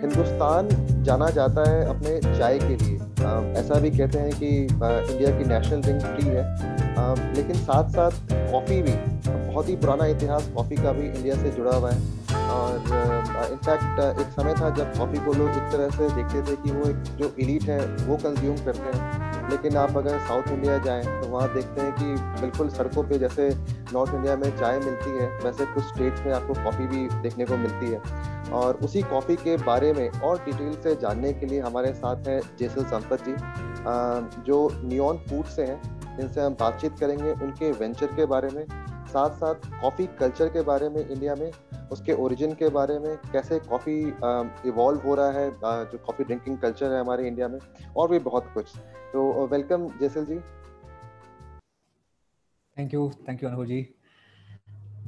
हिंदुस्तान जाना जाता है अपने चाय के लिए। आ, ऐसा भी कहते हैं कि आ, इंडिया की नेशनल ड्रिंक टी है। आ, लेकिन साथ साथ कॉफ़ी भी बहुत ही पुराना इतिहास कॉफ़ी का भी इंडिया से जुड़ा हुआ है। और इनफैक्ट एक समय था जब कॉफ़ी को लोग एक तरह से देखते थे कि वो एक जो इलीट है, वो कंज्यूम करते हैं। लेकिन आप अगर साउथ इंडिया जाएँ तो वहाँ देखते हैं कि बिल्कुल सड़कों पे जैसे नॉर्थ इंडिया में चाय मिलती है, वैसे कुछ स्टेट्स में आपको कॉफ़ी भी देखने को मिलती है। और उसी कॉफ़ी के बारे में और डिटेल से जानने के लिए हमारे साथ हैं जेसल संपत जी। जो नियॉन फ़ूड से हैं जिनसे हम बातचीत करेंगे उनके वेंचर के बारे में। साथ साथ कॉफ़ी कल्चर के बारे में इंडिया में उसके ओरिजिन के बारे में कैसे कॉफ़ी इवॉल्व हो रहा है जो कॉफ़ी ड्रिंकिंग कल्चर है हमारे इंडिया में और भी बहुत कुछ। तो welcome Jaisal ji. Thank you thank you Anubhav ji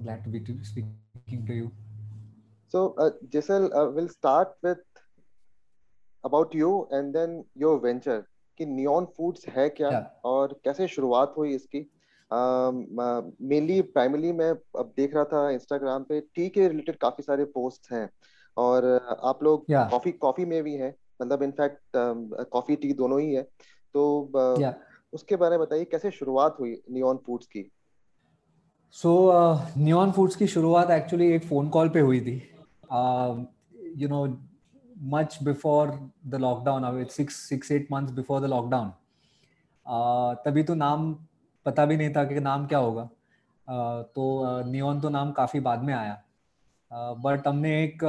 glad to be speaking to you. So uh, Jessel uh, we'll start with about you and then your venture. कि neon foods है क्या yeah. और कैसे शुरुआत हुई इसकी? Mainly uh, primarily मैं अब देख रहा था इंस्टाग्राम पे टी के रिलेटेड काफ़ी सारे पोस्ट हैं। और आप लोग कॉफ़ी yeah. कॉफ़ी में भी हैं। मतलब इनफैक्ट कॉफ़ी टी दोनों ही है। तो uh, yeah. उसके बारे में बताइए कैसे शुरुआत हुई नियॉन फूड्स की? सो नियॉन फूड्स की शुरुआत एक्चुअली एक फ़ोन कॉल पे हुई थी। You know much before the lockdown six six eight months before the lockdown तभी तो नाम पता भी नहीं था कि नाम क्या होगा। तो नियॉन तो नाम काफ़ी बाद में आया। बट हमने एक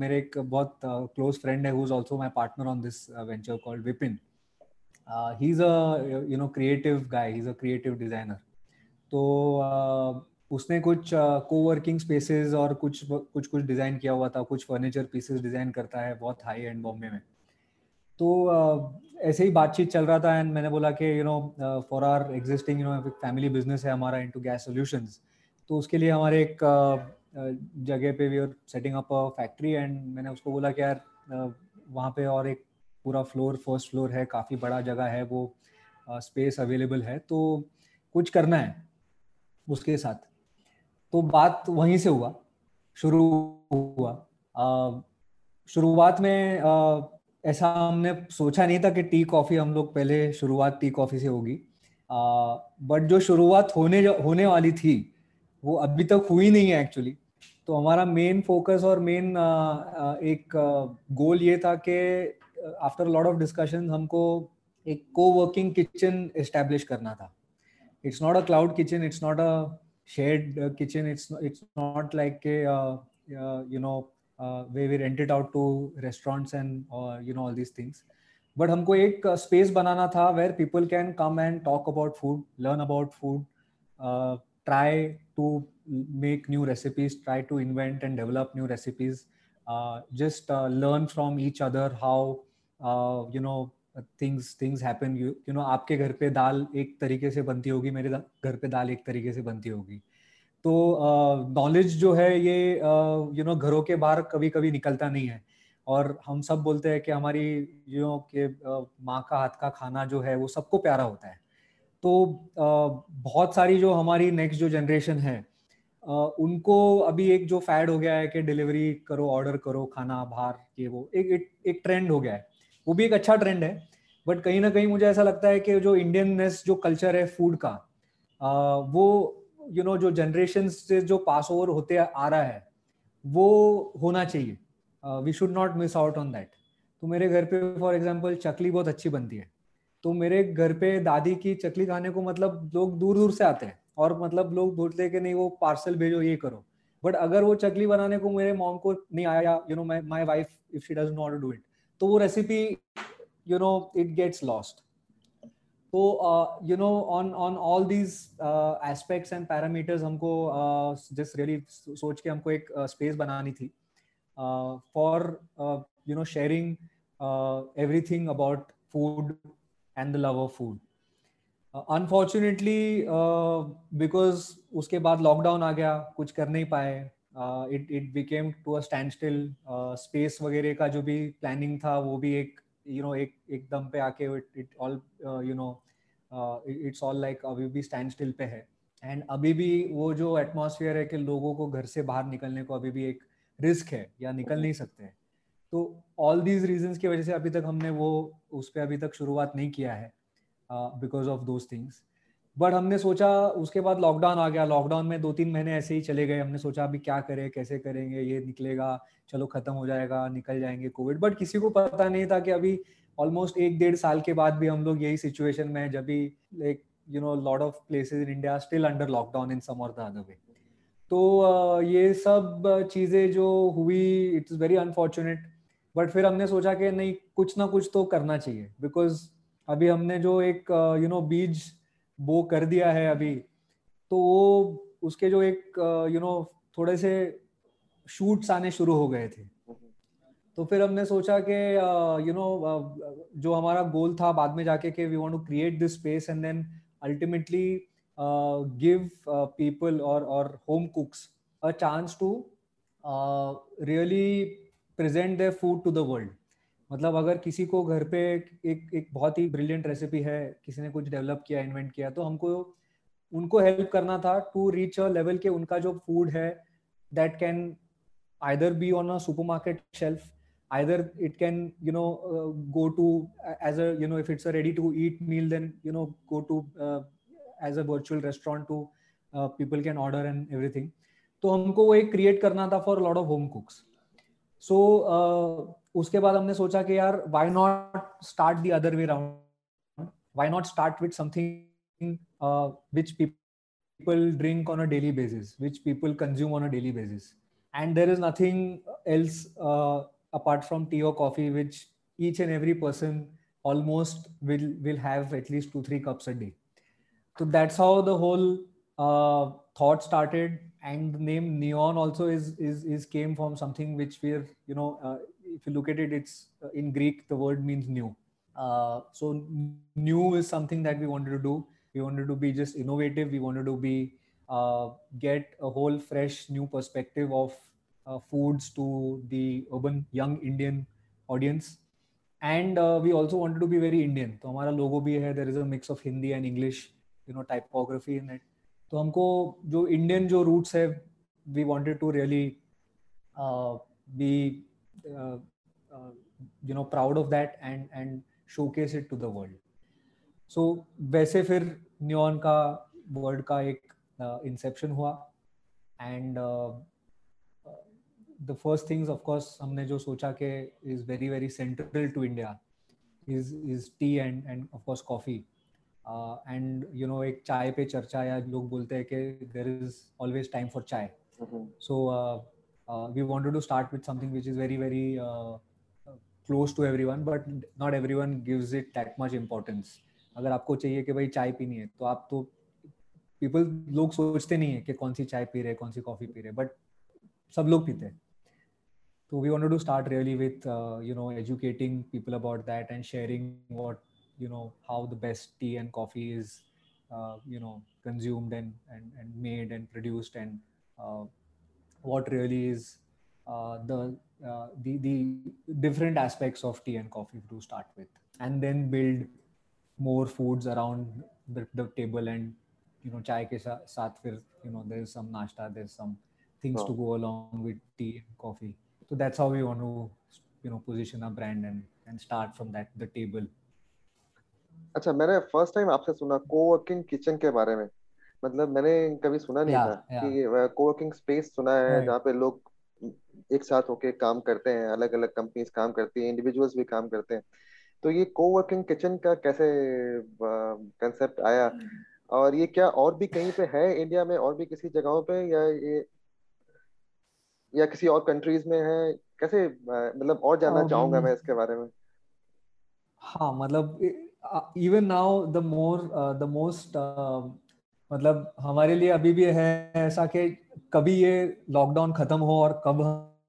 मेरे एक बहुत क्लोज फ्रेंड है who is my partner on this venture called Vipin he is a you know creative guy he is a creative designer तो उसने कुछ को वर्किंग स्पेसेस और कुछ कुछ कुछ डिज़ाइन किया हुआ था, कुछ फर्नीचर पीसेस डिज़ाइन करता है, बहुत हाई एंड बॉम्बे में। तो ऐसे ही बातचीत चल रहा था एंड मैंने बोला कि you know for our existing you know family business है हमारा इनटू गैस सॉल्यूशंस तो उसके लिए हमारे एक जगह पे we are setting up a factory and मैंने उसको बोला कि यार वहाँ पे और एक पूरा फ्लोर फ़र्स्ट फ्लोर है, काफ़ी बड़ा जगह है वो स्पेस अवेलेबल है तो कुछ करना है उसके साथ। तो बात वहीं से हुआ, शुरू हुआ। शुरुआत में ऐसा हमने सोचा नहीं था कि टी कॉफ़ी हम लोग पहले शुरुआत टी कॉफ़ी से होगी। बट जो शुरुआत होने होने वाली थी, वो अभी तक हुई नहीं है एक्चुअली तो हमारा मेन फोकस और मेन एक गोल ये था कि आफ्टर लॉट ऑफ़ डिस्कशन हमको एक को वर्किंग किचन इस्टेब्लिश करना था। It's not a cloud kitchen it's not a shed kitchen it's it's not like के you know way we rent it out to restaurants and you know all these things but हमको एक space uh, बनाना था where people can come and talk about food learn about food try to make new recipes try to invent and develop new recipes just learn from each other how you know things things happen you know आपके घर पे दाल एक तरीके से बनती होगी मेरे घर पे दाल एक तरीके से बनती होगी। तो नॉलेज जो है ये यू नो घरों के बाहर कभी कभी निकलता नहीं है। और हम सब बोलते हैं कि हमारी यू नो के माँ का हाथ का खाना जो है वो सबको प्यारा होता है। तो बहुत सारी जो हमारी नेक्स्ट जो जनरेशन है उनको अभी एक जो फैड हो गया है कि डिलीवरी करो ऑर्डर करो खाना बाहर ये वो एक एक, एक ट्रेंड हो गया है। वो भी एक अच्छा ट्रेंड है बट कहीं ना कहीं मुझे ऐसा लगता है कि जो इंडियननेस जो कल्चर है फ़ूड का वो यू नो जो जनरेशन से जो पास ओवर होते आ रहा है, वो होना चाहिए। We should not miss out on that तो मेरे घर पे फॉर एग्ज़ाम्पल चकली बहुत अच्छी बनती है। तो मेरे घर पे दादी की चकली खाने को मतलब लोग दूर दूर से आते हैं और मतलब लोग बोलते हैं कि नहीं, वो पार्सल भेजो, ये करो। बट अगर वो चकली बनाने को मेरे मॉम को नहीं आया you know my wife if she not do it तो वो recipe you know it gets lost तो you know on on all these aspects and parameters हमको जस्ट uh, रियली सोच के हमको एक स्पेस uh, बनानी थी for you know sharing everything about food and the love of food unfortunately because उसके बाद लॉकडाउन आ गया कुछ कर नहीं पाए it it became to a standstill space वगैरह का जो भी प्लानिंग था वो भी एक यू नो एक एक एकदम पे आके it all you know it's all like अभी भी स्टैंड स्टिल पे है। एंड अभी भी वो जो एटमोसफियर है कि लोगों को घर से बाहर निकलने को अभी भी एक रिस्क है या निकल नहीं सकते हैं। तो ऑल दीज रीजन की वजह से अभी तक हमने वो, उस पर अभी तक शुरुआत नहीं किया है because of those things but हमने सोचा उसके बाद लॉकडाउन आ गया। लॉकडाउन में दो तीन महीने ऐसे ही चले गए। हमने सोचा अभी क्या करें, कैसे करेंगे? ये निकलेगा, चलो खत्म हो जाएगा, निकल जाएँगे कोविड बट किसी को पता नहीं था कि अभी ऑलमोस्ट एक डेढ़ साल के बाद भी हम लोग यही सिचुएशन में जब भी like you know lot of places in India still under lockdown in some और द अदर वे तो ये सब चीज़ें जो हुई इट्स वेरी अनफॉर्चुनेट बट फिर हमने सोचा कि नहीं, कुछ ना कुछ तो करना चाहिए। बिकॉज़ अभी हमने जो एक यू नो बीज बो कर दिया है अभी। तो वो उसके जो एक यू नो थोड़े से शूट्स आने शुरू हो गए थे। तो फिर हमने सोचा कि यू नो जो हमारा गोल था बाद में जाके कि we want to create this space and then ultimately give people और और home cooks a chance to really present their food to the world मतलब अगर किसी को घर पे एक एक बहुत ही ब्रिलियंट रेसिपी है किसी ने कुछ डेवलप किया इन्वेंट किया तो हमको उनको हेल्प करना था टू रीच अ लेवल के उनका जो फ़ूड है that can either be on a supermarket shelf either it can you know uh, go to as a you know if it's a ready to eat meal then you know go to uh, as a virtual restaurant to uh, तो हमको वो एक create करना था for lot of home cooks so so, uh, उसके बाद हमने सोचा कि यार why not start the other way round why not start with something which people drink on a daily basis which people consume on a daily basis and there is nothing else apart from tea और coffee which each and every person almost will will have at least two three cups a day तो that's how the whole thought started and the name neon also is is is came from something which we're you know uh, if you look at it, it's uh, in Greek, the word means new. Uh, so new is something that we wanted to do. We wanted to be just innovative. We wanted to be uh, get a whole fresh new perspective of uh, foods to the urban young Indian audience. And uh, we also wanted to be very Indian. So our logo भी है. There is a mix of Hindi and English, you know, typography in it. तो हमको जो Indian जो roots है we wanted to really be uh, uh, you know proud and that and and showcase it to the world. वैसे फिर न्यून का world का एक इंसेप्शन uh, हुआ and the first things of course हमने जो सोचा कि is very very central to India is is tea and and of course coffee and you know एक चाय पे चर्चा या लोग बोलते हैं कि there is always time for chai. So we we to start with something which is very very close to everyone but not everyone gives it that much importance अगर आपको चाहिए कि भाई चाय पीनी है तो आप तो पीपल लोग सोचते नहीं है कि कौन सी चाय पी रहे कौन सी कॉफ़ी पी रहे बट सब लोग पीते हैं. तो we wanted to start really with you know educating people about that and sharing what you know how the best tea and coffee is uh, you know consumed and, and and made and produced and uh, what really is uh, the, uh, the the different aspects of tea and coffee to start with, and then build more foods around the, the table and you know chai ke saath fir you know there's some nashta there's some things oh. to go along with tea and coffee. So that's how we want to you know position our brand and and start from that the table अच्छा मैंने first time आपसे सुना coworking kitchen के बारे में। मतलब मैंने कभी सुना नहीं था कि कोवर्किंग स्पेस सुना है जहाँ पे लोग एक साथ होके काम करते हैं अलग अलग कंपनीज़ काम करती हैं इंडिविजुअल्स भी काम करते हैं। तो ये कोवर्किंग किचन का कैसे कंसेप्ट आया? और ये क्या और भी कहीं पे है इंडिया में और भी किसी जगहों पे या ये या किसी और कंट्रीज़ में है? कैसे मतलब और जानना चाहूँगा मैं इसके बारे में। हाँ मतलब even now the more the most मतलब हमारे लिए अभी भी है ऐसा कि कभी ये लॉकडाउन खत्म हो और कब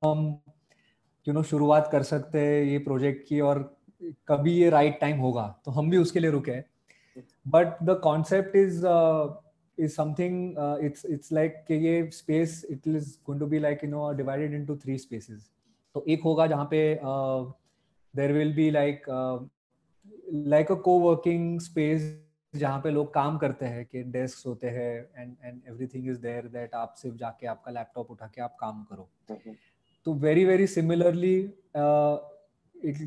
हम यू नो शुरुआत कर सकते हैं ये प्रोजेक्ट की और कभी ये राइट टाइम होगा तो हम भी उसके लिए रुके but the concept is is something it's it's like कि ये space it is going to be like you know divided into three spaces तो एक होगा जहाँ पे there will be like like a coworking space जहाँ पे लोग काम करते हैं कि डेस्क होते हैं and and everything is there that आप सिर्फ़ जाके आपका लैपटॉप उठा के आप काम करो। तो very very similarly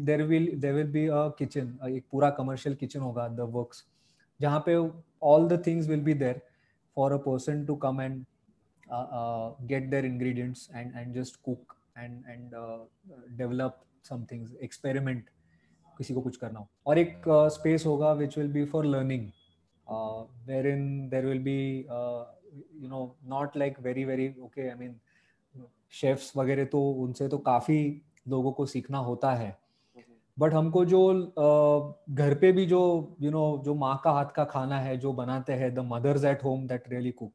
there will there will be a kitchen एक पूरा कमर्शियल किचन होगा द वर्क्स जहाँ पे all the things will be there for a person to come and get their ingredients and and just cook and and develop some things experiment किसी को कुछ करना हो। और एक स्पेस uh, होगा which will be for learning where in there will be you know not like very very okay I mean chefs वगैरह तो उनसे तो काफ़ी लोगों को सीखना होता है। बट हमको जो घर पे भी जो यू you नो know, जो माँ का हाथ का खाना है जो बनाते हैं the mothers at home that really cook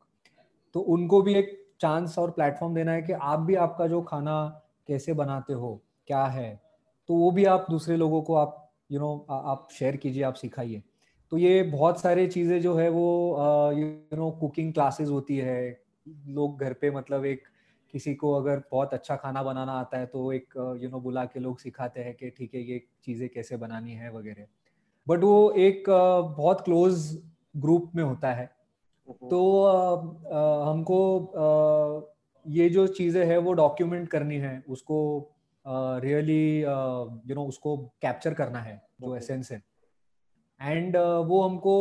तो उनको भी एक चांस और प्लेटफॉर्म देना है कि आप भी आपका जो खाना कैसे बनाते हो क्या है तो वो भी आप दूसरे लोगों को आप यू you नो know, आप शेयर कीजिए आप सिखाइए। तो ये बहुत सारे चीज़ें जो है वो यू नो कुकिंग क्लासेस होती है। लोग घर पे मतलब एक किसी को अगर बहुत अच्छा खाना बनाना आता है तो एक यू नो know, बुला के लोग सिखाते हैं कि ठीक है ये चीज़ें कैसे बनानी है वगैरह। बट वो एक बहुत क्लोज ग्रुप में होता है। तो हमको ये जो चीज़ें है वो डॉक्यूमेंट करनी है उसको रियली यू नो उसको कैप्चर करना है जो एसेंस है। एंड वो हमको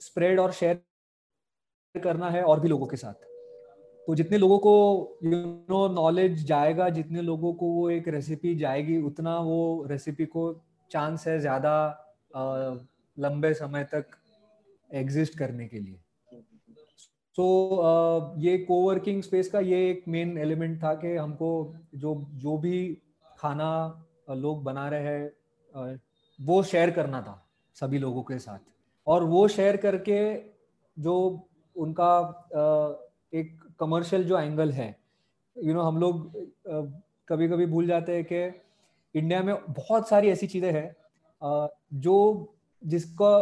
स्प्रेड और शेयर करना है और भी लोगों के साथ। तो जितने लोगों को यू नो नॉलेज जाएगा जितने लोगों को वो एक रेसिपी जाएगी उतना वो रेसिपी को चांस है ज़्यादा लंबे समय तक एग्जिस्ट करने के लिए। सो so, uh, ये कोवर्किंग स्पेस का ये एक मेन एलिमेंट था कि हमको जो जो भी खाना लोग बना रहे हैं वो शेयर करना था सभी लोगों के साथ। और वो शेयर करके जो उनका एक कमर्शियल जो एंगल है यू you नो know, हम लोग कभी कभी भूल जाते हैं कि इंडिया में बहुत सारी ऐसी चीज़ें हैं जो जिसका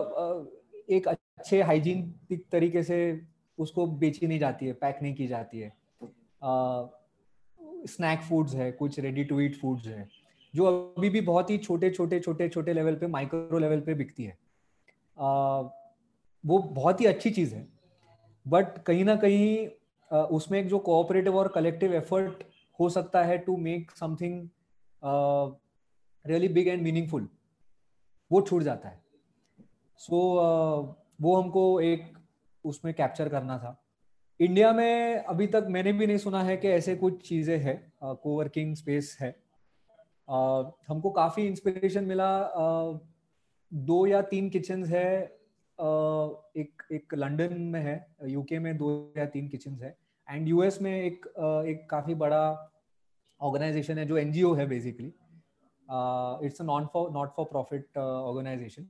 एक अच्छे हाइजीन तरीके से उसको बेची नहीं जाती है पैक नहीं की जाती है। स्नैक फूड्स है कुछ रेडी टू ईट फूड्स है जो अभी भी बहुत ही छोटे छोटे छोटे छोटे लेवल पे माइक्रो लेवल पे बिकती है। आ, वो बहुत ही अच्छी चीज़ है बट कहीं ना कहीं उसमें एक जो कोऑपरेटिव और कलेक्टिव एफर्ट हो सकता है to make something really big and meaningful वो छूट जाता है। सो so, uh, वो हमको एक उसमें कैप्चर करना था। इंडिया में अभी तक मैंने भी नहीं सुना है कि ऐसे कुछ चीज़ें हैं कोवर्किंग स्पेस है। uh, हमको काफ़ी इंस्पिरेशन मिला uh, दो या तीन किचन है uh, एक एक लंदन में है यूके में दो या तीन किचन है एंड यूएस में एक एक काफ़ी बड़ा ऑर्गेनाइजेशन है जो एनजीओ है basically it's a non for not for profit organisation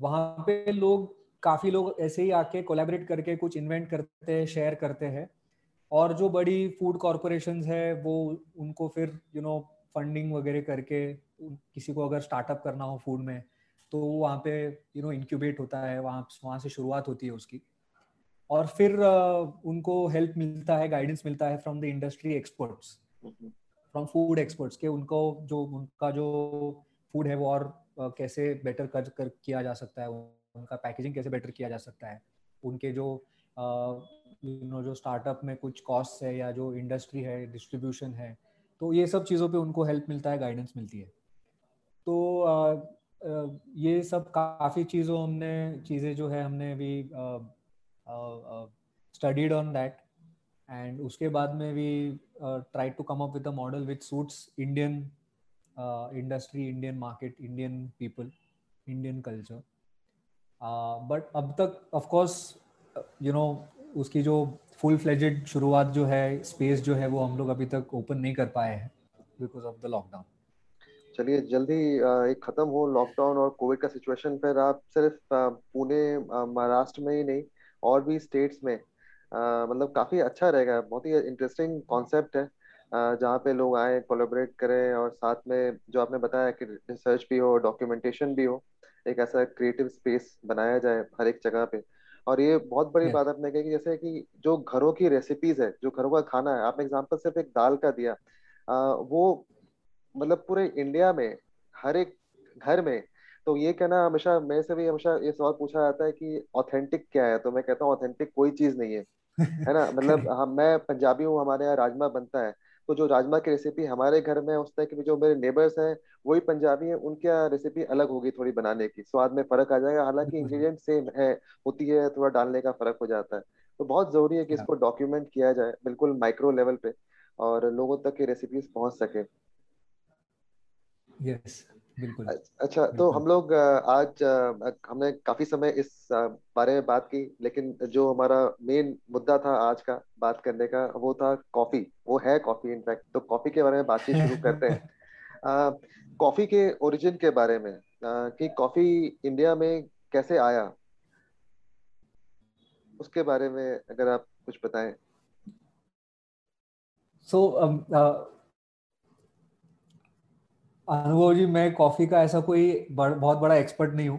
वहाँ पे लोग काफ़ी लोग ऐसे ही आके कोलेबरेट करके कुछ इन्वेंट करते हैं शेयर करते हैं। और जो बड़ी फ़ूड कॉरपोरेशन है वो उनको फिर यू नो फंडिंग वगैरह करके किसी को अगर स्टार्टअप करना हो फ़ूड में तो वहाँ पे यू नो इंक्यूबेट होता है वहाँ वहाँ से शुरुआत होती है उसकी। और फिर उनको हेल्प मिलता है गाइडेंस मिलता है from the industry experts from food experts के उनको जो उनका जो फ़ूड है वो और कैसे बेटर कर, कर किया जा सकता है उनका पैकेजिंग कैसे बेटर किया जा सकता है? उनके जो यू नो जो स्टार्टअप में कुछ कॉस्ट है या जो इंडस्ट्री है डिस्ट्रीब्यूशन है तो ये सब चीज़ों पे उनको हेल्प मिलता है गाइडेंस मिलती है। तो ये सब काफ़ी चीज़ों हमने, चीज़ें जो है हमने भी स्टडीड ऑन दैट एंड उसके बाद में भी try to come up with a model which suits Indian industry Indian market Indian people Indian culture but अब तक ऑफ़ कोर्स यू नो उसकी जो फुल फ्लेजेड शुरुआत जो है स्पेस जो है, वो हम लोग अभी तक ओपन नहीं कर पाए हैं बिकॉज़ ऑफ़ द लॉकडाउन चलिए, जल्दी एक खत्म हो लॉकडाउन और कोविड का सिचुएशन फिर आप सिर्फ़ पुणे महाराष्ट्र में ही नहीं, और भी स्टेट्स में मतलब काफ़ी अच्छा रहेगा। बहुत ही इंटरेस्टिंग कॉन्सेप्ट है जहाँ पे लोग आए कोलेबरेट करें और साथ में जो आपने बताया कि रिसर्च भी हो डॉक्यूमेंटेशन भी हो एक ऐसा क्रिएटिव स्पेस बनाया जाए हर एक जगह पे। और ये बहुत बड़ी बात आपने कही कि जैसे कि जो घरों की रेसिपीज़ है जो घरों का खाना है आपने एग्जांपल सिर्फ़ एक दाल का दिया आ, वो मतलब पूरे इंडिया में हर एक घर में तो ये कहना हमेशा मेरे से भी हमेशा ये सवाल पूछा जाता है कि ऑथेंटिक क्या है? तो मैं कहता हूँ ऑथेंटिक कोई चीज़ नहीं है। है ना? मतलब हम मैं पंजाबी हूँ हमारे यहाँ राजमा बनता है। तो जो राजमा की रेसिपी हमारे घर में उस तरह की जो मेरे नेबर्स हैं वही पंजाबी हैं उनकी रेसिपी अलग होगी थोड़ी बनाने की। स्वाद में फ़र्क आ जाएगा हालाँकि इंग्रेडिएंट सेम है होती है थोड़ा डालने का फ़र्क हो जाता है। तो बहुत ज़रूरी है कि इसको डॉक्यूमेंट किया जाए बिल्कुल माइक्रो लेवल पे और लोगों तक ये रेसिपीज़ पहुँच सके। यस बिल्कुल। अच्छा बिल्कुल। तो हम लोग आज हमने काफ़ी समय इस बारे में बात की लेकिन जो हमारा मेन मुद्दा था आज का बात करने का वो था कॉफ़ी। वो है कॉफ़ी इनफैक्ट तो कॉफ़ी के बारे में बातचीत शुरू करते हैं। कॉफ़ी के ओरिजिन के बारे में आ, कि कॉफ़ी इंडिया में कैसे आया? उसके बारे में अगर आप कुछ बताएँ। सो so, um, uh, अनुभव जी मैं कॉफ़ी का ऐसा कोई बड़, बहुत बड़ा एक्सपर्ट नहीं हूँ।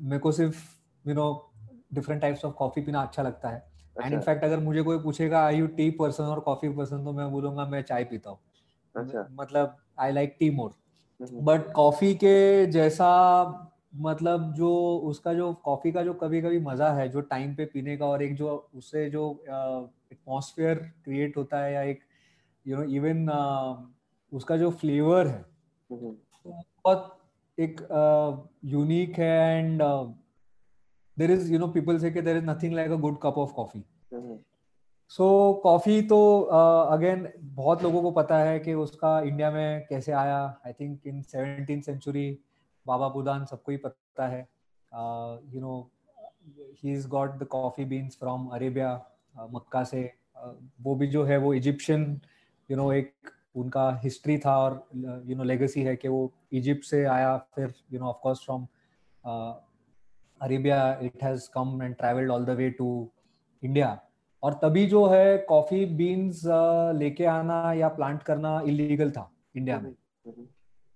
मेरे को सिर्फ़ you know different types of coffee पीना अच्छा लगता है। एंड इनफैक्ट अगर मुझे कोई पूछेगा आई यू टी पर्सन और कॉफ़ी पर्सन तो मैं बोलूँगा मैं चाय पीता हूँ। अच्छा। मतलब I like tea more but coffee के जैसा मतलब जो उसका जो कॉफ़ी का जो कभी कभी मज़ा है जो टाइम पे पीने का और एक जो उससे जो एटमोसफियर क्रिएट होता है या एक यू नो इवन उसका जो फ्लेवर है बहुत एक यूनिक है and there is you know people से there is nothing like a good cup of coffee so coffee तो अगेन uh, बहुत लोगों को पता है कि उसका इंडिया में कैसे आया। I think in seventeen century Baba Budan सबको ही पता है। You know he is got the coffee beans from Arabia Mecca से। Uh, वो भी जो है वो इजिप्शियन यू नो एक उनका हिस्ट्री था और यू नो लेगेसी है कि वो इजिप्ट से आया फिर you know of course from Arabia it has come and travelled all the way to India और तभी जो है कॉफ़ी बीन्स uh, लेके आना या प्लांट करना इलीगल था इंडिया में।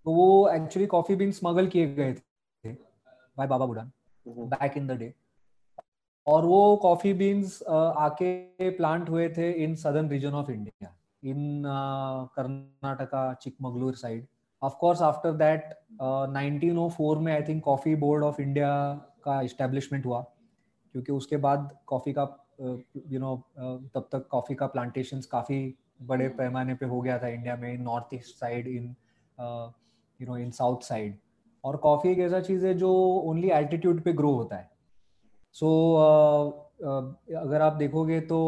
तो वो एक्चुअली कॉफ़ी बीन स्मगल किए गए थे by Baba Budan back in the day और वो कॉफ़ी बीन्स uh, आके प्लांट हुए थे in southern region of India in uh, Karnataka, Chikmagalur side. Of course, after that, uh, 1904 में I think coffee board of India का establishment हुआ क्योंकि उसके बाद कॉफ़ी का यू नो तब तक कॉफ़ी का प्लांटेशन काफ़ी बड़े पैमाने पे हो गया था इंडिया में north east side in you know in south side और कॉफ़ी एक ऐसा चीज़ है जो ओनली एल्टीट्यूड पे ग्रो होता है। सो so, uh, अगर आप देखोगे तो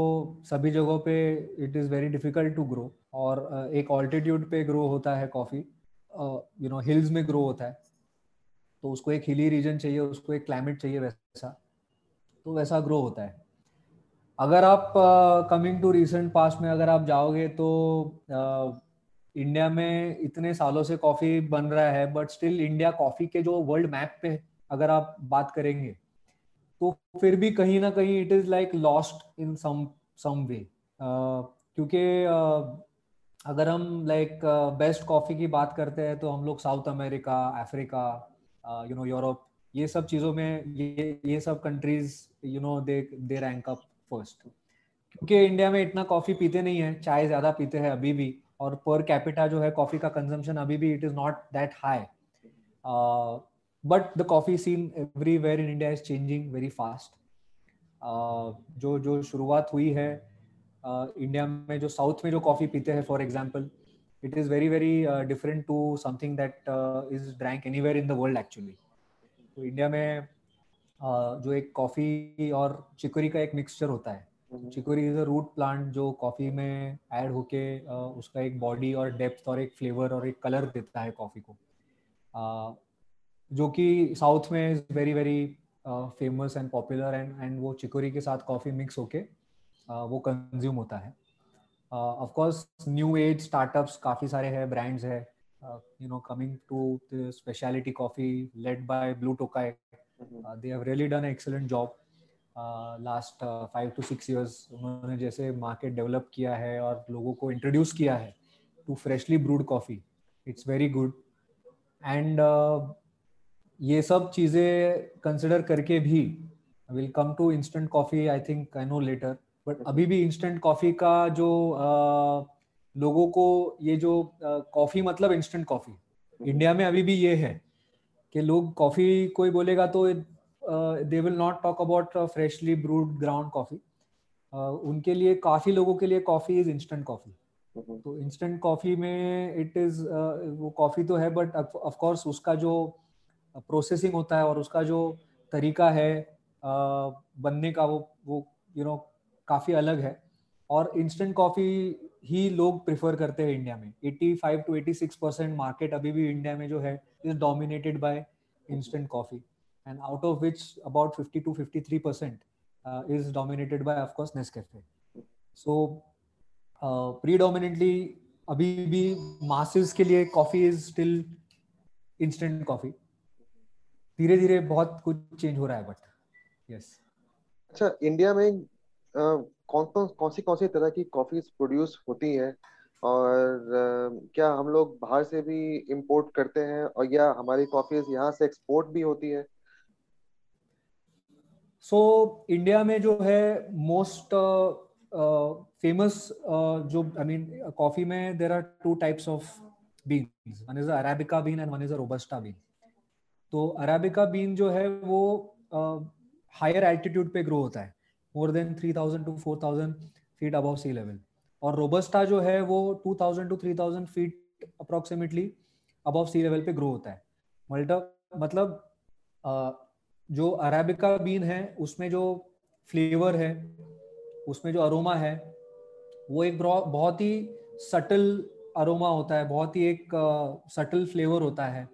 सभी जगहों पे it is very difficult to grow और एक ऑल्टीट्यूड पे ग्रो होता है कॉफ़ी यू नो हिल्स में ग्रो होता है। तो उसको एक हिली रीजन चाहिए उसको एक क्लाइमेट चाहिए वैसा तो वैसा ग्रो होता है। अगर आप कमिंग टू रिसेंट पास्ट में अगर आप जाओगे तो uh, इंडिया में इतने सालों से कॉफ़ी बन रहा है बट स्टिल इंडिया कॉफ़ी के जो वर्ल्ड मैप पे अगर आप बात करेंगे तो फिर भी कहीं ना कहीं it is like lost in some some way क्योंकि uh, अगर हम लाइक बेस्ट कॉफ़ी की बात करते हैं तो हम लोग South America Africa you know Europe ये सब चीज़ों में ये ये सब countries you know they they rank up first क्योंकि इंडिया में इतना कॉफ़ी पीते नहीं है चाय ज़्यादा पीते हैं अभी भी और पर कैपिटा जो है कॉफ़ी का कंजम्पशन अभी भी it is not that high but the coffee scene everywhere in India is changing very fast. Uh, जो जो शुरुआत हुई है इंडिया uh, में जो साउथ में जो कॉफ़ी पीते हैं for example it is very very different to something that is drank anywhere in the world actually तो इंडिया में uh, जो एक कॉफ़ी और चिकोरी का एक मिक्सचर होता है। Chicory is a root plant जो कॉफ़ी में ऐड होके uh, उसका एक बॉडी और डेप्थ और एक फ्लेवर और एक कलर देता है कॉफ़ी को। Uh, जो कि साउथ में is very very famous and popular and and वो चिकोरी के साथ कॉफ़ी मिक्स होके uh, वो कंज्यूम होता है। Of course new age startups काफ़ी सारे हैं ब्रांड्स है। You know coming to speciality coffee led by Blue Tokai they have really done excellent job last five to six years उन्होंने जैसे मार्केट डेवलप किया है और लोगों को इंट्रोड्यूस किया है to freshly brewed coffee it's very good and ये सब चीज़ें कंसिडर करके भी will come to instant coffee I think I know later but अभी भी इंस्टेंट कॉफ़ी का जो आ, लोगों को ये जो कॉफ़ी मतलब इंस्टेंट कॉफ़ी इंडिया में अभी भी ये है कि लोग कॉफ़ी कोई बोलेगा तो they will not talk about freshly brewed ground coffee उनके लिए काफ़ी लोगों के लिए कॉफ़ी इज़ इंस्टेंट कॉफ़ी तो इंस्टेंट कॉफ़ी में इट इज़ वो कॉफ़ी तो है बट ऑफ़ कोर्स उसका जो प्रोसेसिंग होता है और उसका जो तरीका है बनने का वो वो यू नो काफ़ी अलग है। और इंस्टेंट कॉफ़ी ही लोग प्रेफर करते हैं इंडिया में। 85 टू 86 परसेंट मार्केट अभी भी इंडिया में जो है is dominated by instant coffee and out of which about 50 to 53 percent is dominated by of course Nescafe so predominantly अभी भी मासेस के लिए coffee is still instant coffee धीरे धीरे बहुत कुछ चेंज हो रहा है बट यस yes. अच्छा इंडिया में कौन कौन कौन सी कौन सी तरह की कॉफ़ी प्रोड्यूस होती है? और क्या हम लोग बाहर से भी इंपोर्ट करते हैं? और या हमारी कॉफीज यहाँ से एक्सपोर्ट भी होती है? सो so, इंडिया में जो है मोस्ट फ़ेमस जो आई मीन कॉफ़ी में there are two types of beans one is arabica bean and one is a robusta bean तो अरेबिका बीन जो है वो हायर एल्टीट्यूड पे ग्रो होता है। More than 3000 to 4000 feet above sea level और रोबस्टा जो है वो 2000 to 3000 feet approximately above sea level पे ग्रो होता है। मल्टा मतलब जो अरेबिका बीन है, उसमें जो फ्लेवर है, उसमें जो अरोमा है, वो एक बहुत ही सटल अरोमा होता है, बहुत ही एक सटल फ्लेवर होता है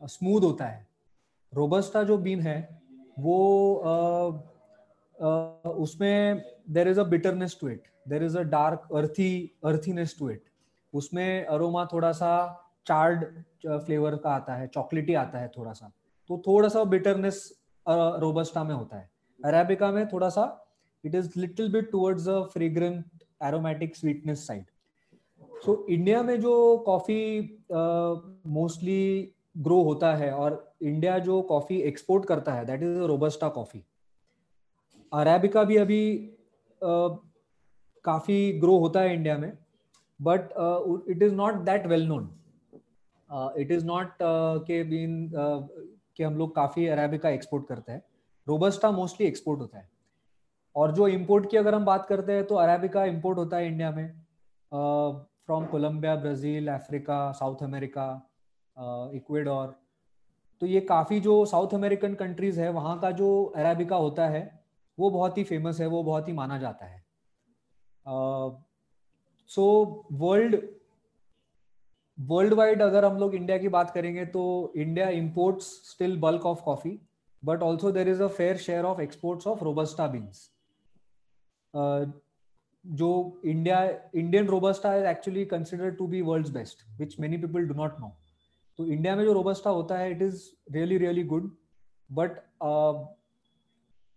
स्मूथ होता है। रोबस्टा जो बीन है वो uh, uh, उसमें there is a bitterness to it there is a dark earthy earthiness to it उसमें अरोमा थोड़ा सा चार्ड फ्लेवर का आता है चॉकलेटी आता है थोड़ा सा। तो थोड़ा सा बिटरनेस रोबस्टा में होता है। अरेबिका में थोड़ा सा it is little bit towards a fragrant aromatic sweetness side so India में जो कॉफ़ी मोस्टली ग्रो होता है और इंडिया जो कॉफ़ी एक्सपोर्ट करता है that is robusta coffee arabica भी अभी काफ़ी ग्रो होता है इंडिया में but it is not that well known it is not के बीन के हम लोग काफ़ी अरेबिका एक्सपोर्ट करते हैं. रोबस्टा मोस्टली एक्सपोर्ट होता है. और जो इम्पोर्ट की अगर हम बात करते हैं तो अरेबिका इम्पोर्ट होता है इंडिया में. From Colombia Brazil Africa South America Ecuador. तो ये काफ़ी जो साउथ अमेरिकन कंट्रीज़ है, वहाँ का जो अरेबिका होता है, वो बहुत ही फ़ेमस है, वो बहुत ही माना जाता है। सो वर्ल्ड वर्ल्ड वाइड अगर हम लोग इंडिया की बात करेंगे तो India imports still bulk of coffee but also there is a fair share of exports of robusta beans जो India Indian robusta is actually considered to be world best which many people do not know तो India में जो robusta होता है it is really really good but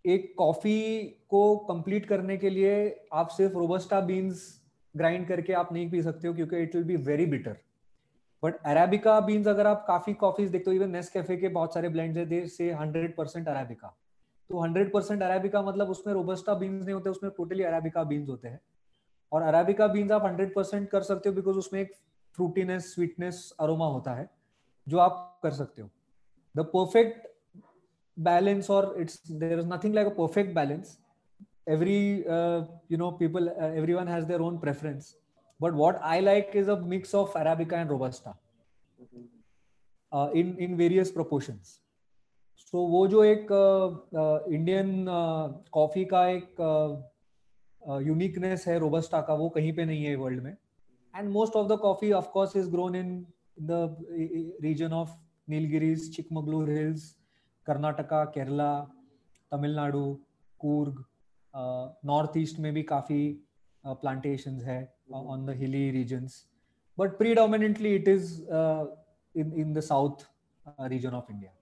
एक coffee को complete करने के लिए आप सिर्फ़ रोबस्टा बीन्स ग्राइंड करके आप नहीं पी सकते हो, क्योंकि it will be very bitter but arabica beans अगर आप काफ़ी कॉफीज देखते हो इवन नेस कैफ़े के बहुत सारे ब्लेंड्स है से हंड्रेड परसेंट अरेबिका तो हंड्रेड परसेंट अरेबिका मतलब उसमें रोबस्टा बीन्स नहीं होते, उसमें टोटली अरेबिका बीन्स होते हैं. और अरेबिका बीन्स आप हंड्रेड परसेंट कर सकते हो बिकॉज़ उसमें एक फ्रूटीनेस स्वीटनेस अरोमा होता है. जो आप कर सकते हो। द परफेक्ट बैलेंस और it's there is nothing like a perfect balance every you know people every one has their own preference but what I like is a mix of arabica and robusta in in various proportion so वो जो एक Indian coffee का एक uniqueness है robusta का वो कहीं पे नहीं है वर्ल्ड में। And most of the coffee of course is grown in the region of Nilgiris Chikmagalur hills Karnataka Kerala Tamil Nadu Coorg north east में भी काफ़ी प्लांटेशन है on the hilly regions but predominantly it is in in the south region of India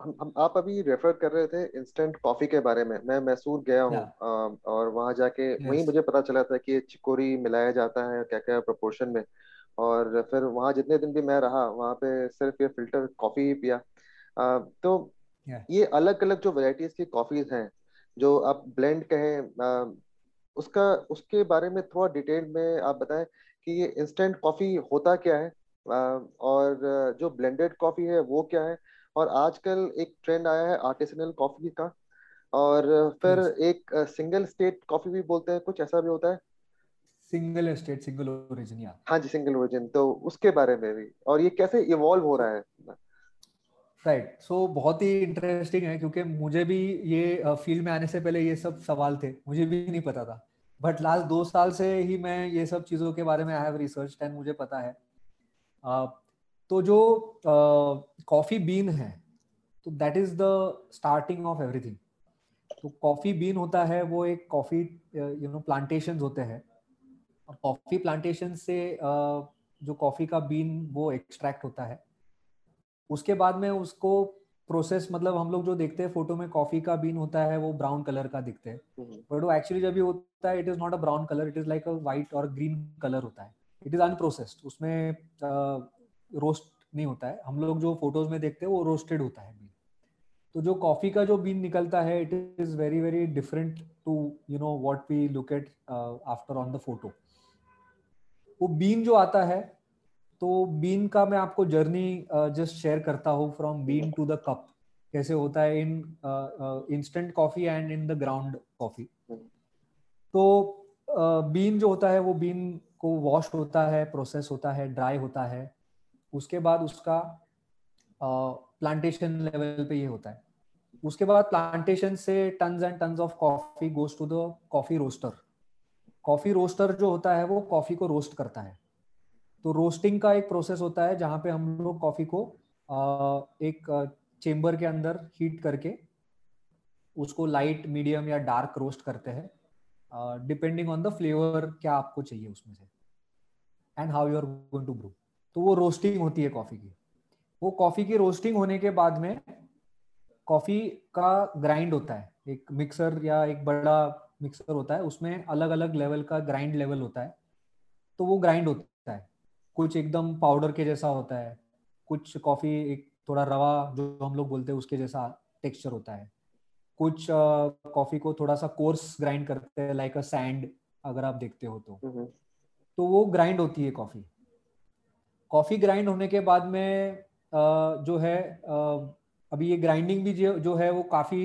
हम, हम आप अभी refer कर रहे थे इंस्टेंट कॉफ़ी के बारे में मैं मैसूर गया हूँ yeah. और वहाँ जाके yes. वहीं मुझे पता चला था कि चिकोरी मिलाया जाता है क्या क्या प्रोपोर्शन में और फिर वहाँ जितने दिन भी मैं रहा वहाँ पे सिर्फ़ ये फ़िल्टर कॉफ़ी ही पिया। आ, तो yeah. ये अलग अलग जो वेराइटीज की कॉफीज हैं जो आप ब्लेंड कहें आ, उसका उसके बारे में थोड़ा डिटेल में आप बताएँ कि ये इंस्टेंट कॉफ़ी होता क्या है? आ, और जो ब्लेंडेड कॉफ़ी है वो क्या है? और आजकल एक ट्रेंड आया है आर्टिसनल कॉफ़ी का। और फिर एक सिंगल स्टेट कॉफ़ी भी बोलते हैं कुछ ऐसा भी होता है? सिंगल एस्टेट सिंगल ओरिजिन या हाँ जी सिंगल ओरिजिन तो उसके बारे में भी। और ये कैसे इवॉल्व हो रहा है? Right right. सो so, बहुत ही इंटरेस्टिंग है क्योंकि मुझे भी ये फ़ील्ड में आने से पहले ये सब सवाल थे मुझे भी नहीं पता था। बट लास्ट दो साल से ही मैं ये सब चीज़ों के बारे में आई हैव रिसर्च एंड मुझे पता है। uh, तो जो कॉफ़ी uh, बीन है तो that is the starting of everything तो कॉफ़ी बीन होता है वो एक कॉफ़ी यू नो प्लांटेशन होते हैं। कॉफ़ी प्लांटेशन से जो कॉफ़ी का बीन वो एक्सट्रैक्ट होता है। उसके बाद में उसको प्रोसेस मतलब हम लोग जो देखते हैं फ़ोटो में कॉफ़ी का बीन होता है वो ब्राउन कलर का दिखते हैं। But hmm. वो एक्चुअली जब भी होता है it is not a brown colour it is like a white और ग्रीन कलर होता है। इट इज़ अनप्रोसेस्ड उसमें रोस्ट नहीं होता है। हम लोग जो फ़ोटोज़ में देखते हैं वो रोस्टेड होता है बीन तो जो कॉफ़ी का जो बीन निकलता है it is very very different to you know what we look at after on the photo वो बीन जो आता है तो बीन का मैं आपको जर्नी जस्ट शेयर करता हूँ from bean to the cup कैसे होता है in instant coffee and in the ground coffee तो बीन जो होता है, वो बीन को वॉश होता है प्रोसेस होता है ड्राई होता है. उसके बाद उसका प्लांटेशन लेवल पे ये होता है. उसके बाद प्लांटेशन से tons and tons of coffee goes to the coffee roaster coffee roaster जो होता है, वो कॉफ़ी को रोस्ट करता है। तो रोस्टिंग का एक प्रोसेस होता है, जहाँ पे हम लोग कॉफ़ी को एक चेम्बर के अंदर हीट करके उसको लाइट, मीडियम या डार्क रोस्ट करते हैं। डिपेंडिंग ऑन द फ्लेवर क्या आपको चाहिए उसमें से। And how you are going to brew. तो वो रोस्टिंग होती है कॉफ़ी की। वो कॉफ़ी की रोस्टिंग होने के बाद में कॉफ़ी का ग्राइंड होता है। एक मिक्सर या एक बड़ा मिक्सर होता है उसमें अलग अलग लेवल का ग्राइंड लेवल होता है तो वो ग्राइंड होता है। कुछ एकदम पाउडर के जैसा होता है कुछ कॉफ़ी एक थोड़ा रवा जो हम लोग बोलते हैं उसके जैसा टेक्सचर होता है। कुछ कॉफ़ी को थोड़ा सा कोर्स ग्राइंड करते हैं लाइक अ सैंड अगर आप देखते हो तो। हम्म। तो वो ग्राइंड होती है कॉफ़ी। कॉफ़ी ग्राइंड होने के बाद में जो है अभी ये ग्राइंडिंग भी जो है वो काफ़ी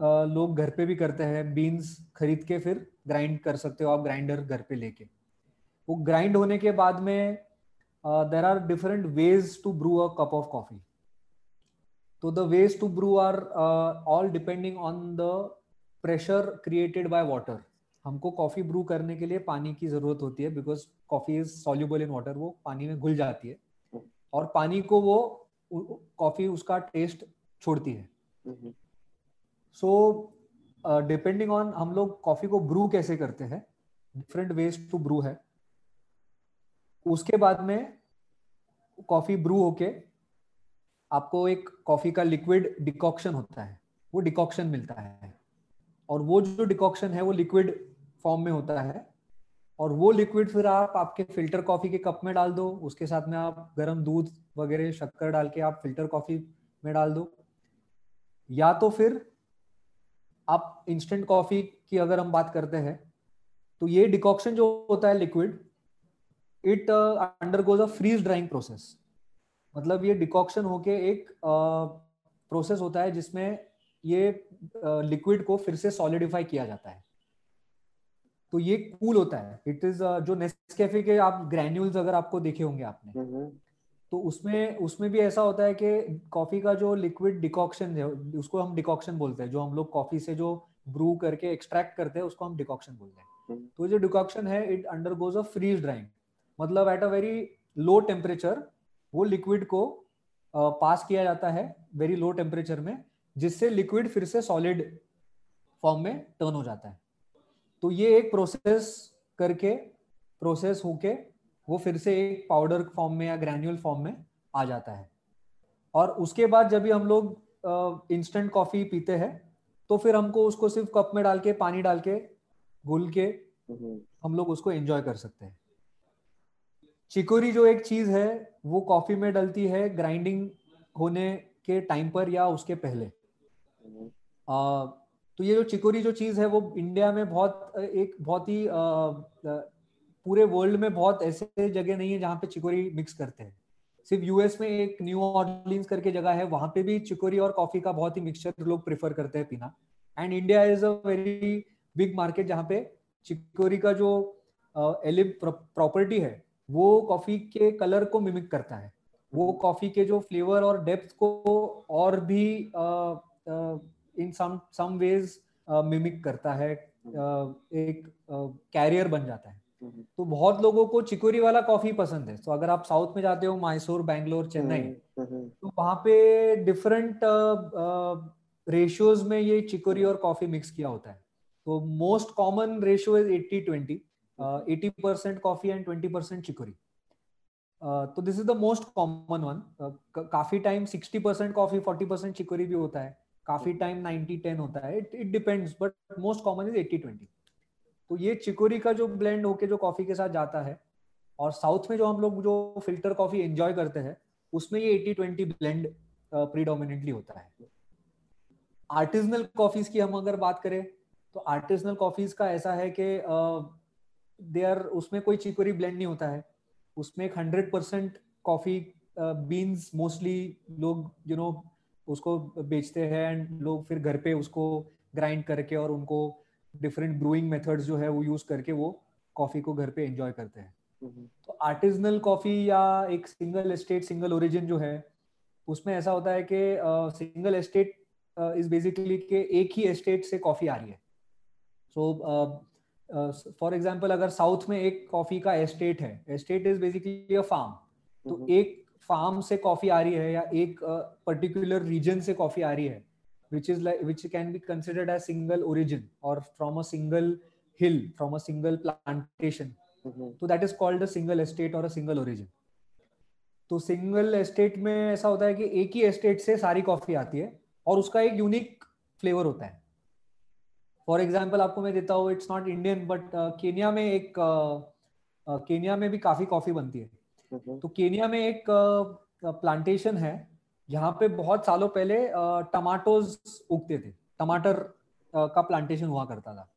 लोग घर पे भी करते हैं बीन्स खरीद के फिर ग्राइंड कर सकते हो आप ग्राइंडर घर पे लेके। वो ग्राइंड होने के बाद में there are different ways to brew a cup of coffee तो the ways to brew are all depending on the pressure created by water हमको कॉफ़ी ब्रू करने के लिए पानी की ज़रूरत होती है because coffee is soluble in water वो पानी में घुल जाती है। और पानी को वो कॉफ़ी उसका टेस्ट छोड़ती है। सो डिपेंडिंग ऑन हम लोग कॉफ़ी को ब्रू कैसे करते हैं डिफरेंट वेज टू ब्रू है। उसके बाद में कॉफ़ी ब्रू होके आपको एक कॉफ़ी का लिक्विड डिकॉक्शन होता है, वो डिकॉक्शन मिलता है। और वो जो डिकॉक्शन है, वो लिक्विड फॉर्म में होता है। और वो लिक्विड फिर आप, आपके फ़िल्टर कॉफ़ी के कप में डाल दो, उसके साथ में आप गर्म दूध वगैरह, शक्कर डाल के आप फ़िल्टर कॉफ़ी में डाल दो। या तो फिर आप इंस्टेंट कॉफ़ी की अगर हम बात करते हैं तो ये डिकॉक्शन जो होता है liquid it undergoes a freeze drying process मतलब ये डिकॉक्शन होके एक प्रोसेस uh, होता है जिसमें ये लिक्विड uh, को फिर से सॉलिडिफाई किया जाता है। तो ये कूल होता है। इट इज़ uh, जो नेस्कैफे के आप ग्रैन्यूल्स अगर आपको देखे होंगे आपने mm-hmm. तो उसमें उसमें भी ऐसा होता है कि कॉफ़ी का जो लिक्विड डिकॉक्शन है उसको हम डिकॉक्शन बोलते हैं जो हम लोग कॉफ़ी से जो ब्रू करके एक्सट्रैक्ट करते हैं उसको हम डिकॉक्शन बोलते हैं। mm-hmm. तो जो डिकॉक्शन है it undergoes a freeze drying मतलब at a very low temperature वो लिक्विड को पास किया जाता है वेरी लो टेम्परेचर में जिससे लिक्विड फिर से सॉलिड फॉर्म में टर्न हो जाता है। तो ये एक प्रोसेस करके प्रोसेस होके वो फिर से एक पाउडर फॉर्म में या ग्रैन्यूल फॉर्म में आ जाता है। और उसके बाद जब भी हम लोग इंस्टेंट कॉफ़ी पीते हैं तो फिर हमको उसको सिर्फ़ कप में डाल के पानी डाल के घुल के हम्म। हम लोग उसको एंजॉय कर सकते हैं। चिकोरी जो एक चीज़ है वो कॉफ़ी में डलती है ग्राइंडिंग होने के टाइम पर या उसके पहले। आ, तो ये जो चिकोरी जो चीज़ है वो इंडिया में बहुत एक बहुत ही पूरे वर्ल्ड में बहुत ऐसे जगह नहीं है जहाँ पे चिकोरी मिक्स करते हैं। सिर्फ़ यूएस में एक न्यू ऑर्लिन्स करके जगह है, वहाँ पे भी चिकोरी और कॉफ़ी का बहुत ही मिक्सचर लोग प्रेफर करते हैं पीना। And India is a very big market जहाँ पे चिकोरी का जो एलिब प्रॉपर्टी है, वो कॉफ़ी के कलर को मिमिक करता है। वो कॉफ़ी के जो फ्लेवर और डेप्थ को और भी इन सम सम वेज मिमिक करता है एक कैरियर बन जाता है। तो बहुत लोगों को चिकोरी वाला कॉफ़ी पसंद है। तो अगर आप साउथ में जाते हो मैसूर बैंगलोर चेन्नई तो वहाँ पे डिफरेंट रेशियोज में ये चिकोरी और कॉफ़ी मिक्स किया होता है। तो most common ratio is eighty twenty eighty percent coffee and twenty percent chicory तो this is the most common one काफ़ी time sixty percent coffee forty percent chicory भी होता है। काफ़ी टाइम नाइनटी टेन होता है। It depends but most common is eighty twenty तो ये चिकोरी का जो ब्लेंड होके जो कॉफ़ी के साथ जाता है और साउथ में जो हम लोग जो फ़िल्टर कॉफ़ी एंजॉय करते हैं उसमें ये एटी ट्वेंटी ब्लेंड प्रीडोमिनेटली होता है। आर्टिजनल कॉफीज की हम अगर बात करें तो आर्टिजनल कॉफीज का ऐसा है कि दे आर उसमें कोई चिकोरी ब्लेंड नहीं होता है। उसमें एक hundred percent coffee beans mostly लोग यू you नो know, उसको बेचते हैं एंड लोग फिर घर पे उसको ग्राइंड करके और उनको डिफरेंट ब्रूइंग मेथड्स जो है वो यूज़ करके वो कॉफ़ी को घर पे एंजॉय करते हैं हम्म। तो आर्टिजनल कॉफ़ी या एक सिंगल एस्टेट सिंगल ओरिजिन जो है उसमें ऐसा होता है कि सिंगल एस्टेट इज़ बेसिकली के एक ही एस्टेट से कॉफ़ी आ रही है सो फॉर एग्ज़ाम्पल अगर साउथ में एक कॉफ़ी का एस्टेट है estate is basically a farm तो हम्म। एक फार्म से कॉफ़ी आ रही है या एक पर्टिकुलर uh, रीजन से कॉफ़ी आ रही है which is like which can be considered as single origin or from a single hill from a single plantation mm-hmm. so that is called a single estate or a single origin तो single estate में ऐसा होता है कि एक ही estate से सारी coffee आती है और उसका एक यूनिक फ्लेवर होता है फॉर एग्ज़ाम्पल आपको मैं देता हूँ it's not Indian but Kenya में एक केनिया uh, में भी काफ़ी कॉफ़ी बनती है mm-hmm. तो केनिया में एक प्लांटेशन uh, है यहाँ पे बहुत सालों पहले टमाटोज उगते थे। टमाटर का प्लांटेशन हुआ करता था।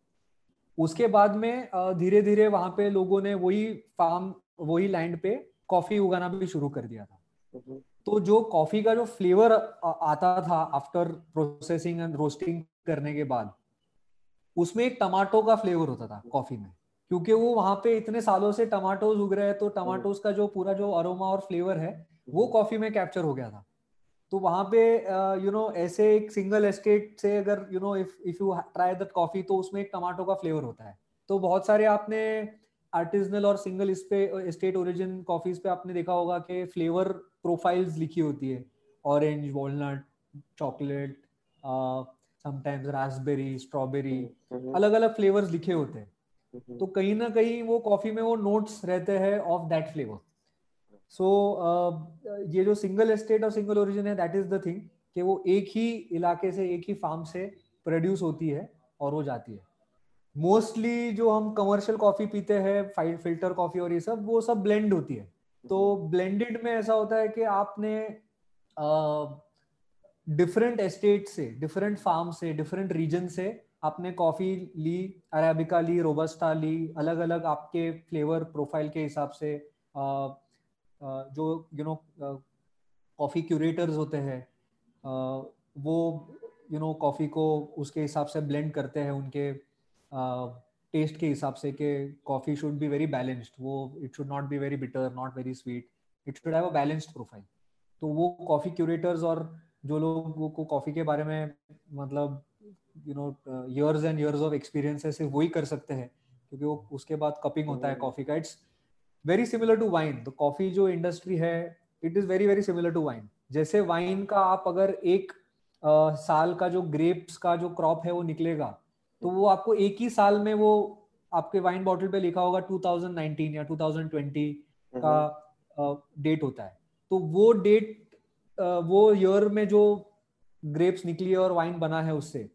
उसके बाद में धीरे धीरे वहाँ पे लोगों ने वही फार्म वही लैंड पे कॉफ़ी उगाना भी शुरू कर दिया था। हम्म। तो जो कॉफ़ी का जो फ्लेवर आता था आफ्टर प्रोसेसिंग एंड रोस्टिंग करने के बाद उसमें एक टमाटो का फ्लेवर होता था कॉफ़ी में। क्योंकि वो वहाँ पे इतने सालों से टमाटोज उग रहे हैं तो टमाटोज का जो पूरा जो अरोमा और फ्लेवर है वो कॉफ़ी में कैप्चर हो गया था। तो वहाँ पे यू नो ऐसे एक सिंगल एस्टेट से अगर you know if if you try that coffee तो उसमें एक टमाटो का फ्लेवर होता है। तो बहुत सारे आपने आर्टिजनल और सिंगल इस पे स्टेट ओरिजिन कॉफीज पे आपने देखा होगा कि फ्लेवर प्रोफाइल्स लिखी होती है। Orange walnut chocolate sometimes raspberry strawberry अलग अलग फ्लेवर्स लिखे होते हैं। mm-hmm. तो कहीं ना कहीं वो कॉफ़ी में वो नोट्स रहते हैं of that flavour so so, uh, ये जो सिंगल एस्टेट और सिंगल ओरिजिन है दैट इज़ द थिंग कि वो एक ही इलाके से एक ही फार्म से प्रोड्यूस होती है और वो जाती है। मोस्टली जो हम कमर्शियल कॉफ़ी पीते हैं फ़िल्टर कॉफ़ी और ये सब वो सब ब्लेंड होती है। तो ब्लेंडेड में ऐसा होता है कि आपने डिफरेंट uh, एस्टेट से डिफरेंट फार्म से डिफरेंट रीजन से आपने कॉफ़ी ली अरेबिका ली रोबस्टा ली अलग अलग आपके फ्लेवर प्रोफ़ाइल के हिसाब से uh, जो यू नो कॉफ़ी क्यूरेटर्स होते हैं वो यू नो कॉफ़ी को उसके हिसाब से ब्लेंड करते हैं उनके टेस्ट के हिसाब से कि coffee should be very balanced वो it should not be very bitter not very sweet it should have a balanced profile तो वो कॉफ़ी क्यूरेटर्स और जो लोग को कॉफ़ी के बारे में मतलब you know years and years of experience है सिर्फ़ वही कर सकते हैं क्योंकि वो उसके बाद कपिंग होता है कॉफ़ी का it's very similar to wine तो कॉफ़ी जो इंडस्ट्री है it is very very similar to wine जैसे वाइन का आप अगर एक आ, साल का जो ग्रेप्स का जो क्रॉप है वो निकलेगा तो वो आपको एक ही साल में वो आपके वाइन बॉटल पे लिखा होगा 2019 या 2020 का डेट होता है। तो वो डेट वो ईयर में जो ग्रेप्स निकली है और वाइन बना है उससे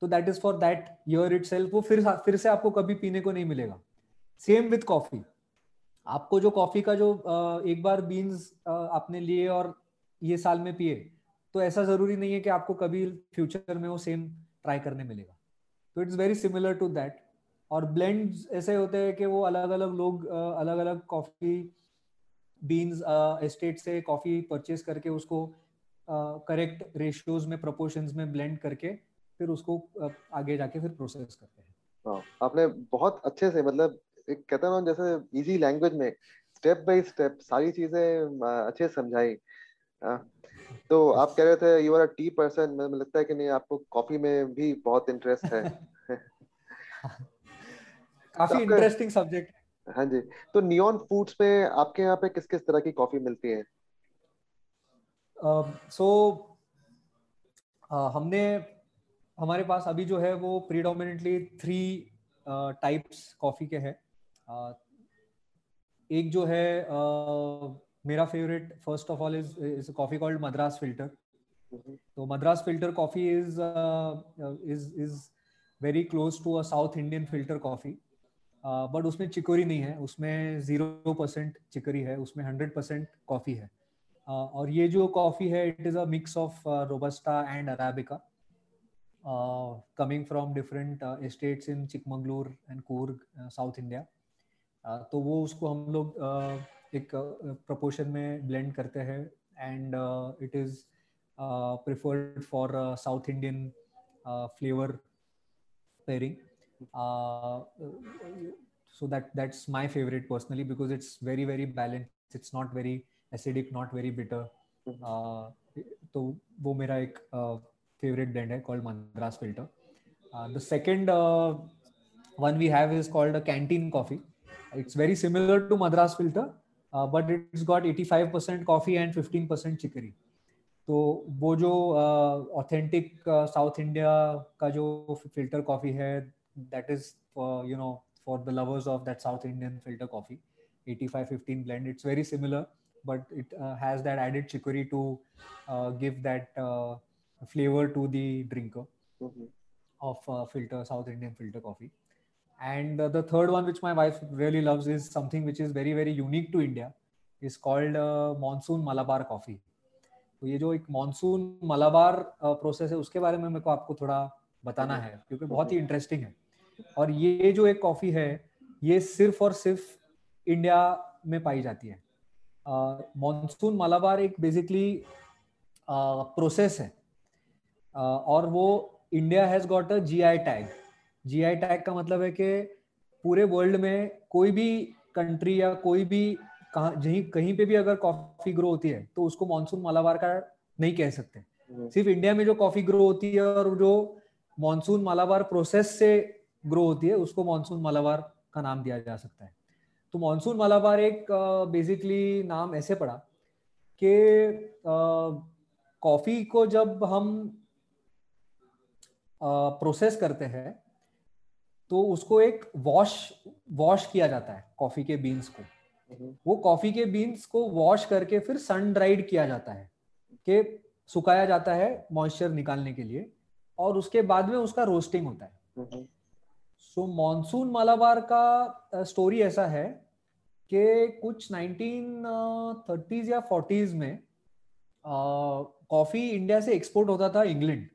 तो that is for that year it वो फिर फिर से आपको कभी पीने को नहीं मिलेगा। सेम विथ कॉफ़ी आपको जो कॉफ़ी का जो एक बार बीन्स आपने लिए और ये साल में पिए तो ऐसा ज़रूरी नहीं है कि आपको कभी फ्यूचर में वो सेम ट्राई करने मिलेगा। तो it's very similar to that और ब्लेंड ऐसे होते हैं कि वो अलग अलग लोग अलग अलग कॉफ़ी बीन्स एस्टेट से कॉफ़ी परचेज करके उसको करेक्ट रेशियोज में प्रोपोर्शंस में ब्लेंड करके फिर उसको आगे जाके फिर प्रोसेस करते हैं। हाँ, आपने बहुत अच्छे से मतलब एक कहता ना जैसे इजी लैंग्वेज में स्टेप बाय स्टेप सारी चीज़ें अच्छे समझाई। तो आप कह रहे थे you are a tea person मुझे लगता है कि नहीं आपको कॉफ़ी में भी बहुत इंटरेस्ट है। काफ़ी इंटरेस्टिंग तो सब्जेक्ट हाँ। जी तो नियॉन फूड्स में आपके यहाँ पे किस किस तरह की कॉफ़ी मिलती है? सो uh, so, uh, हमने हमारे पास अभी जो है वो प्रीडोमिनेटली थ्री टाइप्स कॉफ़ी के हैं। एक जो है मेरा favourite first of all is is coffee called Madras filter तो Madras filter coffee is is is very close to a South Indian filter coffee but उसमें चिकोरी नहीं है. उसमें ज़ीरो परसेंट चिकोरी है. उसमें हंड्रेड परसेंट कॉफ़ी है. uh, और ये जो कॉफ़ी है it is a mix of robusta and arabica coming from different states in Chikmagalur and Coorg south India तो वो उसको हम लोग एक प्रपोशन में ब्लेंड करते हैं and it is preferred for south Indian flavour pairing so that that's my favourite personally because it's very very balance it's not very acidic not very bitter तो वो मेरा एक फेवरेट ब्लेंड है called Madras filter the second one we have is called a canteen coffee it's very similar to madras filter but it's got 85% coffee and 15% chicory तो वो जो authentic south India का जो फिल्टर कॉफी है that is you know for the lovers of that south Indian filter coffee 85 15 blend it's very similar but it uh, has that added chicory to uh, give that uh, flavor to the drinker mm-hmm. of uh, filter south indian filter coffee and uh, the third one which my wife really loves is something which is very very unique to india is called uh, monsoon malabar coffee. तो ये जो एक monsoon Malabar process है उसके बारे में मेरे को आपको थोड़ा बताना है क्योंकि बहुत ही इंटरेस्टिंग है। और ये जो एक कॉफ़ी है ये सिर्फ़ और सिर्फ़ इंडिया में पाई जाती है। मानसून मलाबार एक बेसिकली प्रोसेस है। Uh, और वो India has got a GI tag GI tag का मतलब है कि पूरे वर्ल्ड में कोई भी कंट्री या कोई भी कहीं कहीं पे भी अगर कॉफ़ी ग्रो होती है तो उसको मानसून मालाबार का नहीं कह सकते हम्म। सिर्फ़ इंडिया में जो कॉफ़ी ग्रो होती है और जो मानसून मालाबार प्रोसेस से ग्रो होती है उसको मानसून मालाबार का नाम दिया जा सकता है तो मानसून मालाबार एक बेसिकली नाम ऐसे पड़ा कि कॉफ़ी को जब हम प्रोसेस करते हैं तो उसको एक वॉश वॉश किया जाता है कॉफ़ी के बीन्स को। हम्म। वो कॉफ़ी के बीन्स को वॉश करके फिर सन ड्राइड किया जाता है कि सुखाया जाता है मॉइस्चर निकालने के लिए और उसके बाद में उसका रोस्टिंग होता है। सो मॉनसून मालाबार का स्टोरी ऐसा है कि कुछ 1930s या 40s में कॉफ़ी इंडिया से एक्सपोर्ट होता था इंग्लैंड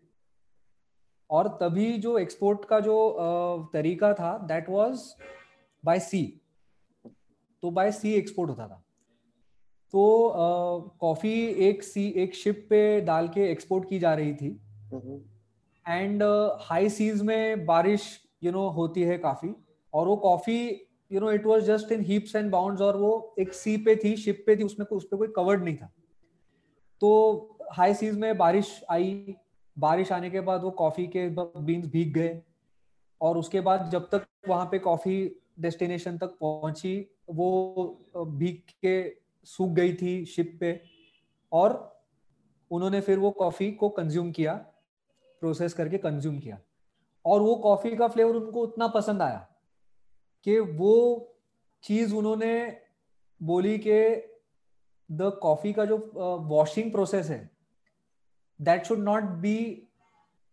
और तभी जो एक्सपोर्ट का जो तरीका था दैट वाज बाय सी तो बाय सी एक्सपोर्ट होता था। तो कॉफ़ी एक सी एक शिप पे डाल के एक्सपोर्ट की जा रही थी। एंड हाई सीज में बारिश यू you नो know, होती है काफ़ी। और वो coffee you know it was just in heaps and bounds और वो एक सी पे थी शिप पे थी उसमें उस पर कोई कवर्ड नहीं था। तो हाई सीज में बारिश आई बारिश आने के बाद वो कॉफ़ी के बीन्स भीग गए। और उसके बाद जब तक वहाँ पे कॉफ़ी डेस्टिनेशन तक पहुँची, वो भीग के सूख गई थी शिप पे। और उन्होंने फिर वो कॉफ़ी को कंज्यूम किया प्रोसेस करके कंज्यूम किया। और वो कॉफ़ी का फ्लेवर उनको उतना पसंद आया कि वो चीज़ उन्होंने बोली कि द कॉफ़ी का जो वॉशिंग प्रोसेस है that should not be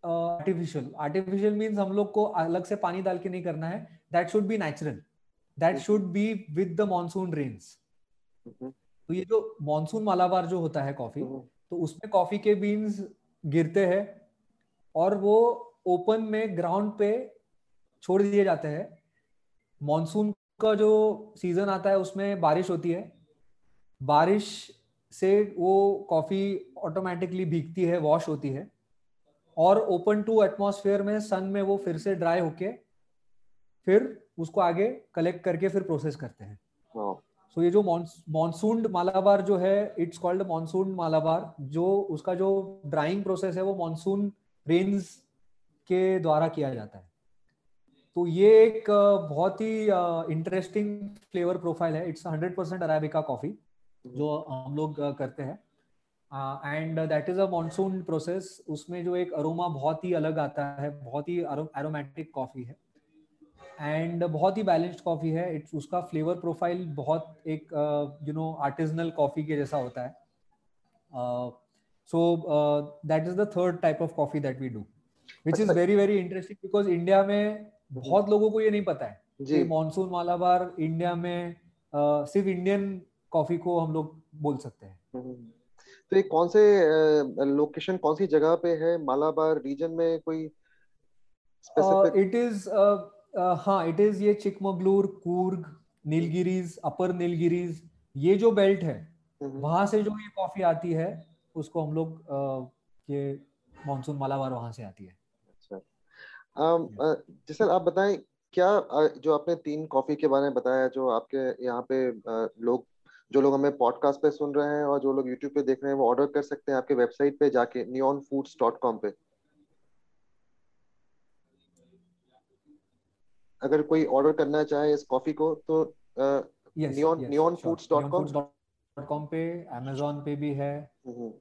artificial artificial means हम लोग को अलग से पानी डाल के नहीं करना है. That should be natural that should be with the monsoon rains तो ये जो मॉनसून मालाबार जो होता है कॉफ़ी. तो उसमें कॉफ़ी के बीन्स गिरते हैं और वो ओपन में ग्राउंड पे छोड़ दिए जाते हैं. मॉनसून का जो सीज़न आता है उसमें बारिश होती है. बारिश से वो कॉफ़ी ऑटोमेटिकली भीगती है वॉश होती है और ओपन टू एटमॉस्फेयर में सन में वो फिर से ड्राई होके फिर उसको आगे कलेक्ट करके फिर प्रोसेस करते हैं। सो so ये जो मॉनसून मालाबार जो है इट्स कॉल्ड मॉनसून मालाबार जो उसका जो ड्राइंग प्रोसेस है वो मॉनसून रेन्स के द्वारा किया जाता है। तो ये एक बहुत ही इंटरेस्टिंग फ्लेवर प्रोफ़ाइल है। It's hundred percent arabica coffee जो हम लोग करते हैं। And that is a monsoon process उसमें जो एक अरोमा बहुत ही अलग आता है बहुत ही एरोमेटिक कॉफ़ी है। एंड बहुत ही बैलेंस्ड कॉफ़ी है। इट्स उसका फ्लेवर प्रोफ़ाइल बहुत एक यू नो आर्टिजनल कॉफ़ी के जैसा होता है। So that is the third type of coffee that we do which is very very interesting because India में बहुत लोगों को ये नहीं पता है कि मानसून मालाबार इंडिया में uh, सिर्फ़ इंडियन कॉफ़ी को हम लोग बोल सकते हैं। हम्म। तो ये कौन से लोकेशन कौन सी जगह पे है? मालाबार रीजन में कोई इट इज़ हाँ इट इज़ ये चिकमगलूर कूर्ग नीलगिरीज अपर नीलगिरीज ये जो बेल्ट है हम्म। वहाँ से जो ये कॉफ़ी आती है उसको हम लोग ये मानसून मालाबार वहाँ से आती है। अच्छा। जैसे आप बताएँ क्या जो आपने तीन कॉफ़ी के बारे में बताया जो आपके यहाँ पे लोग जो लोग हमें पॉडकास्ट पे सुन रहे हैं और जो लोग यूट्यूब पे देख रहे हैं वो ऑर्डर कर सकते हैं आपके वेबसाइट पे जाके नियॉन फूड्स डॉट कॉम पे। अगर कोई ऑर्डर करना चाहे इस कॉफ़ी को तो neon neon foods dot com dot com पे अमेजोन पे भी है। हम्म।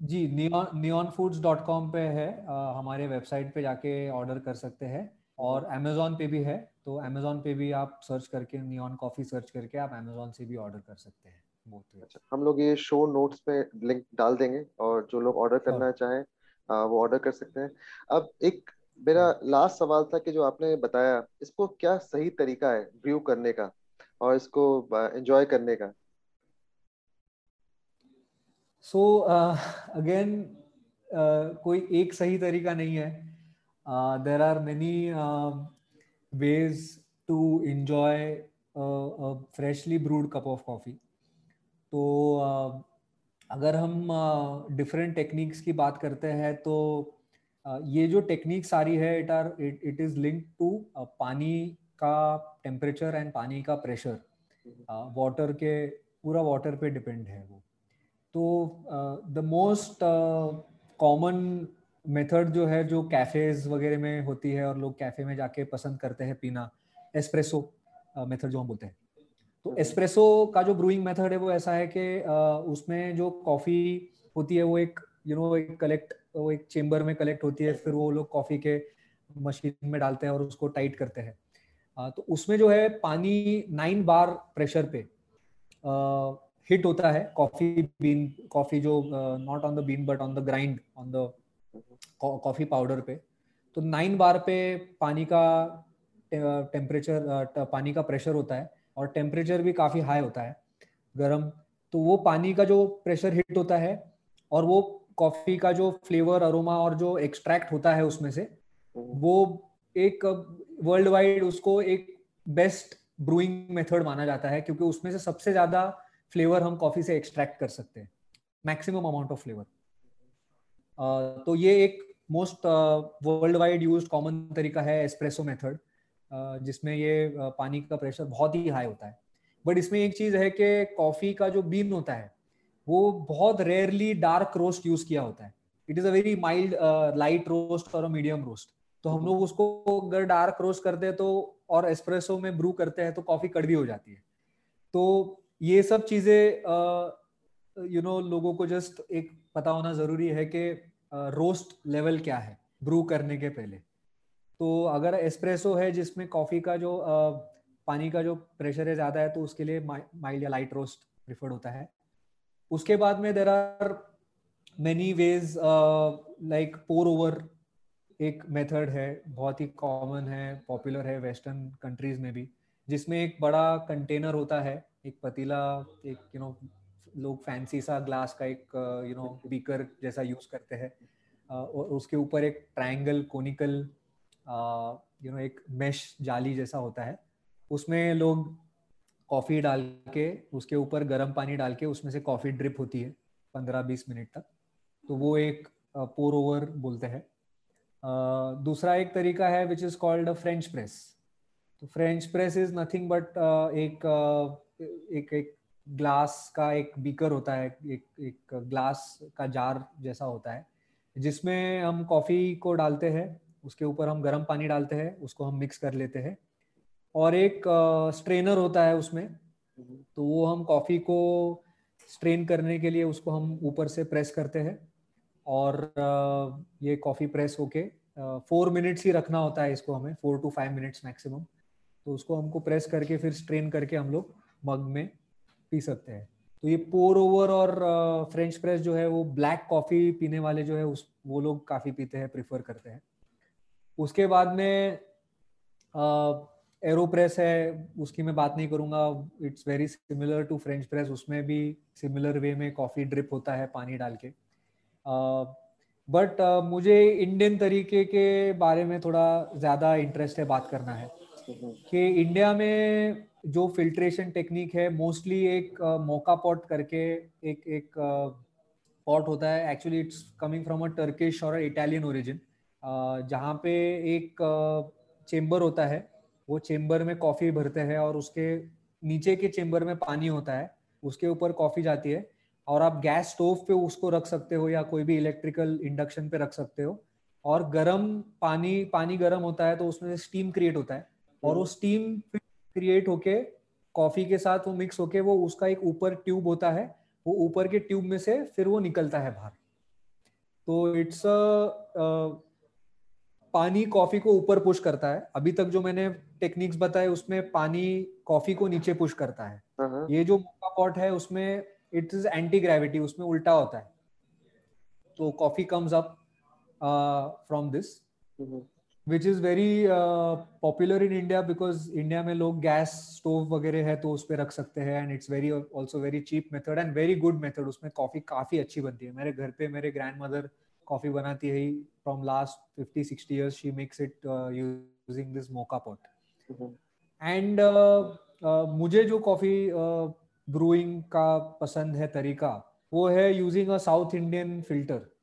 जी neon neon foods dot com पे है आ, हमारे वेबसाइट पे जाके ऑर्डर कर सकते हैं। और अमेजोन पे भी है तो अमेजोन पे भी आप सर्च करके नियॉन कॉफ़ी सर्च करके आप अमेजोन से भी ऑर्डर कर सकते हैं अच्छा हम लोग ये शो नोट्स पे लिंक डाल देंगे और जो लोग ऑर्डर करना चाहें वो ऑर्डर कर सकते हैं। अब एक मेरा लास्ट हाँ। सवाल था कि जो आपने बताया इसको क्या सही तरीका है ब्रू करने का और इसको एंजॉय करने का? So so, again uh, uh, कोई एक सही तरीका नहीं है। There are many ways to enjoy a, a freshly brewed cup of coffee. तो uh, अगर हम डिफरेंट uh, टेक्निक्स की बात करते हैं तो uh, ये जो टेक्निक सारी है it are it is link to पानी का टेम्परेचर एंड पानी का प्रेशर वाटर के पूरा वाटर पे डिपेंड है वो. तो द मोस्ट कॉमन मेथड जो है जो कैफेज वगैरह में होती है और लोग कैफ़े में जाके पसंद करते हैं पीना एस्प्रेसो मेथड जो हम बोलते हैं। तो एस्प्रेसो का जो ब्रूइंग मेथड है वो ऐसा है कि उसमें जो कॉफ़ी होती है वो एक यू नो एक कलेक्ट वो एक चेम्बर में कलेक्ट होती है फिर वो लोग कॉफ़ी के मशीन में डालते हैं और उसको टाइट करते हैं। तो उसमें जो है पानी नाइन बार प्रेशर पे हिट होता है कॉफ़ी बीन कॉफ़ी जो not on the bean but on the grind on the coffee powder पे तो नाइन बार पे पानी का टेम्परेचर पानी का प्रेशर होता है और टेम्परेचर भी काफ़ी हाई होता है, गर्म तो वो पानी का जो प्रेशर हिट होता है और वो कॉफ़ी का जो फ्लेवर अरोमा और जो एक्सट्रैक्ट होता है उसमें से, वो एक वर्ल्ड वाइड उसको एक बेस्ट ब्रूइंग मेथड माना जाता है क्योंकि उसमें से सबसे ज़्यादा फ्लेवर हम कॉफ़ी से एक्सट्रैक्ट कर सकते हैं मैक्सिमम अमाउंट ऑफ़ फ्लेवर तो ये एक most world wide use common तरीका है एस्प्रेसो मेथड जिसमें ये पानी का प्रेशर बहुत ही हाई होता है। बट इसमें एक चीज़ है कि कॉफ़ी का जो बीन होता है, वो बहुत रेयरली डार्क रोस्ट यूज़ किया होता है। It is a very mild light roast और मीडियम रोस्ट तो हम लोग उसको अगर डार्क रोस्ट करते हैं तो और एस्प्रेसो में ब्रू करते हैं तो कॉफ़ी कड़वी हो जाती है। तो ये सब चीज़ें यू नो लोगों को जस्ट एक पता होना ज़रूरी है कि रोस्ट लेवल क्या है? ब्रू करने के पहले। तो अगर एस्प्रेसो है जिसमें कॉफ़ी का जो पानी का जो प्रेशर है ज़्यादा है तो उसके लिए माइल्ड या लाइट रोस्ट प्रिफर्ड होता है। उसके बाद में there are many ways like pour over एक मेथड है, बहुत ही कॉमन है पॉपुलर है वेस्टर्न कंट्रीज़ में भी, जिसमें एक बड़ा कंटेनर होता है, एक पतीला, एक यू नो लोग फैंसी सा ग्लास का एक यू नो बीकर जैसा यूज़ करते हैं और उसके ऊपर एक ट्रायंगल कोनिकल यू नो एक मेश जाली जैसा होता है। उसमें लोग कॉफ़ी डाल के उसके ऊपर गर्म पानी डाल के उसमें से कॉफ़ी ड्रिप होती है पंद्रह बीस मिनट तक। तो वो एक पोर ओवर बोलते हैं। दूसरा एक तरीका है which is called French press तो French press is nothing but एक एक एक ग्लास का एक बीकर होता है, एक एक ग्लास का जार जैसा होता है, जिसमें हम कॉफ़ी को डालते हैं, उसके ऊपर हम गर्म पानी डालते हैं, उसको हम मिक्स कर लेते हैं और एक स्ट्रेनर होता है उसमें तो वो हम कॉफ़ी को स्ट्रेन करने के लिए उसको हम ऊपर से प्रेस करते हैं और ये कॉफ़ी प्रेस होके फोर मिनट्स ही रखना होता है इसको हमें, four to five minutes maximum तो उसको हमको प्रेस करके फिर स्ट्रेन करके हम लोग मग में पी सकते हैं। तो ये पोर ओवर और फ्रेंच प्रेस जो है वो ब्लैक कॉफ़ी पीने वाले जो है उस वो लोग काफ़ी पीते हैं प्रिफर करते हैं। उसके बाद में एरो प्रेस है उसकी मैं बात नहीं करूँगा। It's very similar to French press उसमें भी सिमिलर वे में कॉफ़ी ड्रिप होता है पानी डाल के। बट uh, uh, मुझे इंडियन तरीके के बारे में थोड़ा ज़्यादा इंटरेस्ट है बात करना है। कि इंडिया में जो फिल्ट्रेशन टेक्निक है मोस्टली एक मोका पॉट करके एक एक पॉट होता है। Actually it's coming from a Turkish और इटालियन ओरिजिन जहाँ पे एक चेम्बर होता है। वो चेम्बर में कॉफ़ी भरते हैं और उसके नीचे के चेम्बर में पानी होता है। उसके ऊपर कॉफ़ी जाती है और आप गैस स्टोव पे उसको रख सकते हो या कोई भी इलेक्ट्रिकल इंडक्शन पे रख सकते हो। और गर्म पानी पानी गर्म होता है तो उसमें स्टीम क्रिएट होता है। और वो स्टीम क्रिएट होके कॉफ़ी के साथ वो मिक्स होके वो उसका एक ऊपर ट्यूब होता है वो ऊपर के ट्यूब में से फिर वो निकलता है बाहर। तो इट्स पानी कॉफ़ी को ऊपर पुश करता है। अभी तक जो मैंने टेक्निक्स बताए उसमें पानी कॉफ़ी को नीचे पुश करता है। uh-huh. ये जो मोका पॉट है उसमें इट इज़ एंटी ग्रेविटी उसमें उल्टा होता है। तो coffee comes up from this which is very popular in India because India में लोग गैस स्टोव वगैरह है तो उस पर रख सकते हैं and it's very also very cheap method and very good method उसमें कॉफ़ी काफ़ी अच्छी बनती है। मेरे घर पे मेरे ग्रैंड मदर कॉफ़ी बनाती है from last fifty sixty years she makes it using this moka pot and मुझे जो कॉफ़ी ब्रूइंग uh, का पसंद है तरीका वो है using a south Indian filter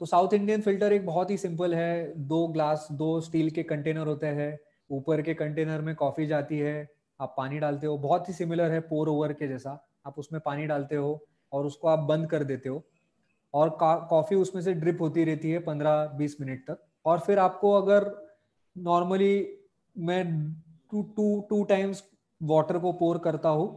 तो साउथ इंडियन फ़िल्टर एक बहुत ही सिंपल है। दो ग्लास, दो स्टील के कंटेनर होते हैं। ऊपर के कंटेनर में कॉफ़ी जाती है, आप पानी डालते हो। बहुत ही सिमिलर है पोर ओवर के जैसा। आप उसमें पानी डालते हो और उसको आप बंद कर देते हो। और कॉफ़ी उसमें से ड्रिप होती रहती है पंद्रह बीस मिनट तक। और फिर आपको अगर नॉर्मली मैं two two two times water को पोर करता हूँ,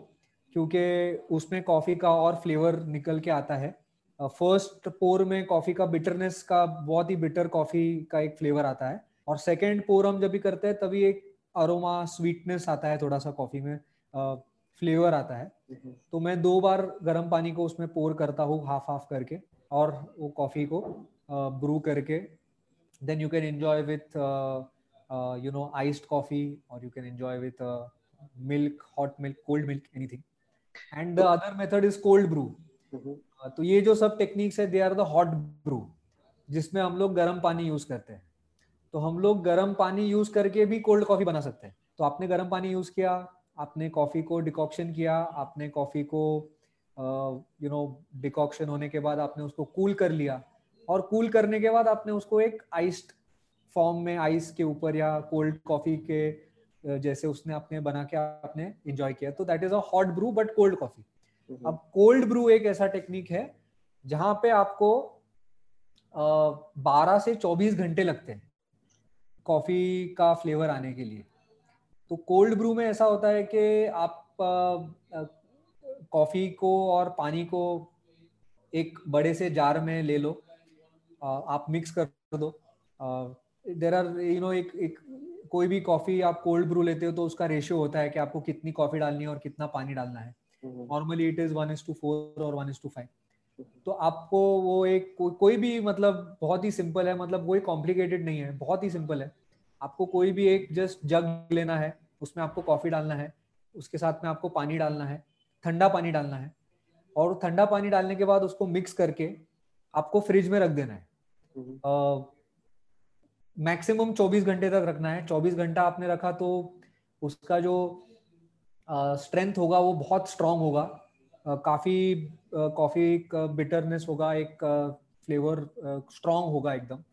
क्योंकि उसमें कॉफ़ी का और फ्लेवर निकल के आता है। फ़र्स्ट पोर में कॉफ़ी का बिटरनेस का बहुत ही बिटर कॉफ़ी का एक फ्लेवर आता है और सेकेंड पोर हम जब भी करते हैं तभी एक अरोमा स्वीटनेस आता है थोड़ा सा कॉफ़ी में फ्लेवर आता है। तो मैं दो बार गर्म पानी को उसमें पोर करता हूँ हाफ़ हाफ़ करके और वो कॉफ़ी को ब्रू करके। Then you can enjoy with you know iced coffee और you can enjoy with milk hot milk cold milk anything and the other method is cold brew तो ये जो सब टेक्निक्स है they are the hot brew जिसमें हम लोग गर्म पानी यूज़ करते हैं। तो हम लोग गर्म पानी यूज़ करके भी कोल्ड कॉफ़ी बना सकते हैं। तो आपने गर्म पानी यूज़ किया, आपने कॉफ़ी को डिकॉक्शन किया, आपने कॉफ़ी को यू नो डिकॉक्शन होने के बाद आपने उसको कूल कर लिया। और कूल करने के बाद आपने उसको एक आइस्ड फॉर्म में आइस के ऊपर या कोल्ड कॉफ़ी के जैसे उसने अपने बना के आपने एंजॉय किया। तो that is a hot brew but cold coffee. अब कोल्ड ब्रू एक ऐसा टेक्निक है, जहाँ पे आपको बारह से चौबीस घंटे लगते हैं कॉफ़ी का फ्लेवर आने के लिए। तो कोल्ड ब्रू में ऐसा होता है कि आप कॉफ़ी को और पानी को एक बड़े से जार में ले लो आप मिक्स कर दो। देर आर यू नो एक एक, कोई भी कॉफ़ी आप कोल्ड ब्रू लेते हो तो उसका रेशियो होता है कि आपको कितनी कॉफ़ी डालनी है और कितना पानी डालना है। Normally it is one is to four और वन इज़ टू फाइव तो आपको वो एक को, कोई भी मतलब बहुत ही सिंपल है मतलब कोई कॉम्प्लिकेटेड नहीं है बहुत ही सिंपल है। आपको कोई भी एक जस्ट जग लेना है उसमें आपको कॉफ़ी डालना है उसके साथ में आपको पानी डालना है ठंडा पानी डालना है और ठंडा पानी डालने के बाद उसको मिक्स करके आपको फ्रिज में रख देना है। मैक्सिमम uh, 24 घंटे तक रखना है। 24 घंटा आपने रखा तो उसका जो स्ट्रेंथ होगा, वो बहुत स्ट्रांग होगा। काफ़ी कॉफ़ी का बिटरनेस होगा, एक फ्लेवर स्ट्रांग होगा एकदम।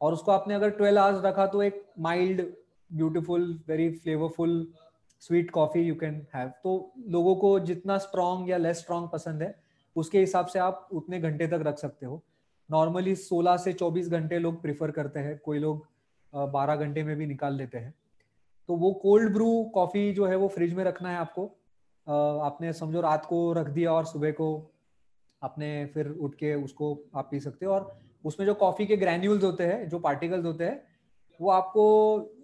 और उसको आपने अगर ट्वेल्व आवर्स रखा तो एक mild beautiful very flavourful sweet coffee you can have तो लोगों को जितना स्ट्रांग या लेस स्ट्रांग पसंद है, उसके हिसाब से आप उतने घंटे तक रख सकते हो। नॉर्मली 16 से 24 घंटे लोग प्रिफर करते हैं, कोई लोग 12 घंटे में भी निकाल लेते हैं। तो वो कोल्ड ब्रू कॉफ़ी जो है वो फ्रिज में रखना है आपको आपने समझो रात को रख दिया और सुबह को आपने फिर उठ के उसको आप पी सकते हो और उसमें जो कॉफ़ी के ग्रैन्यूल्स होते हैं जो पार्टिकल्स होते हैं वो आपको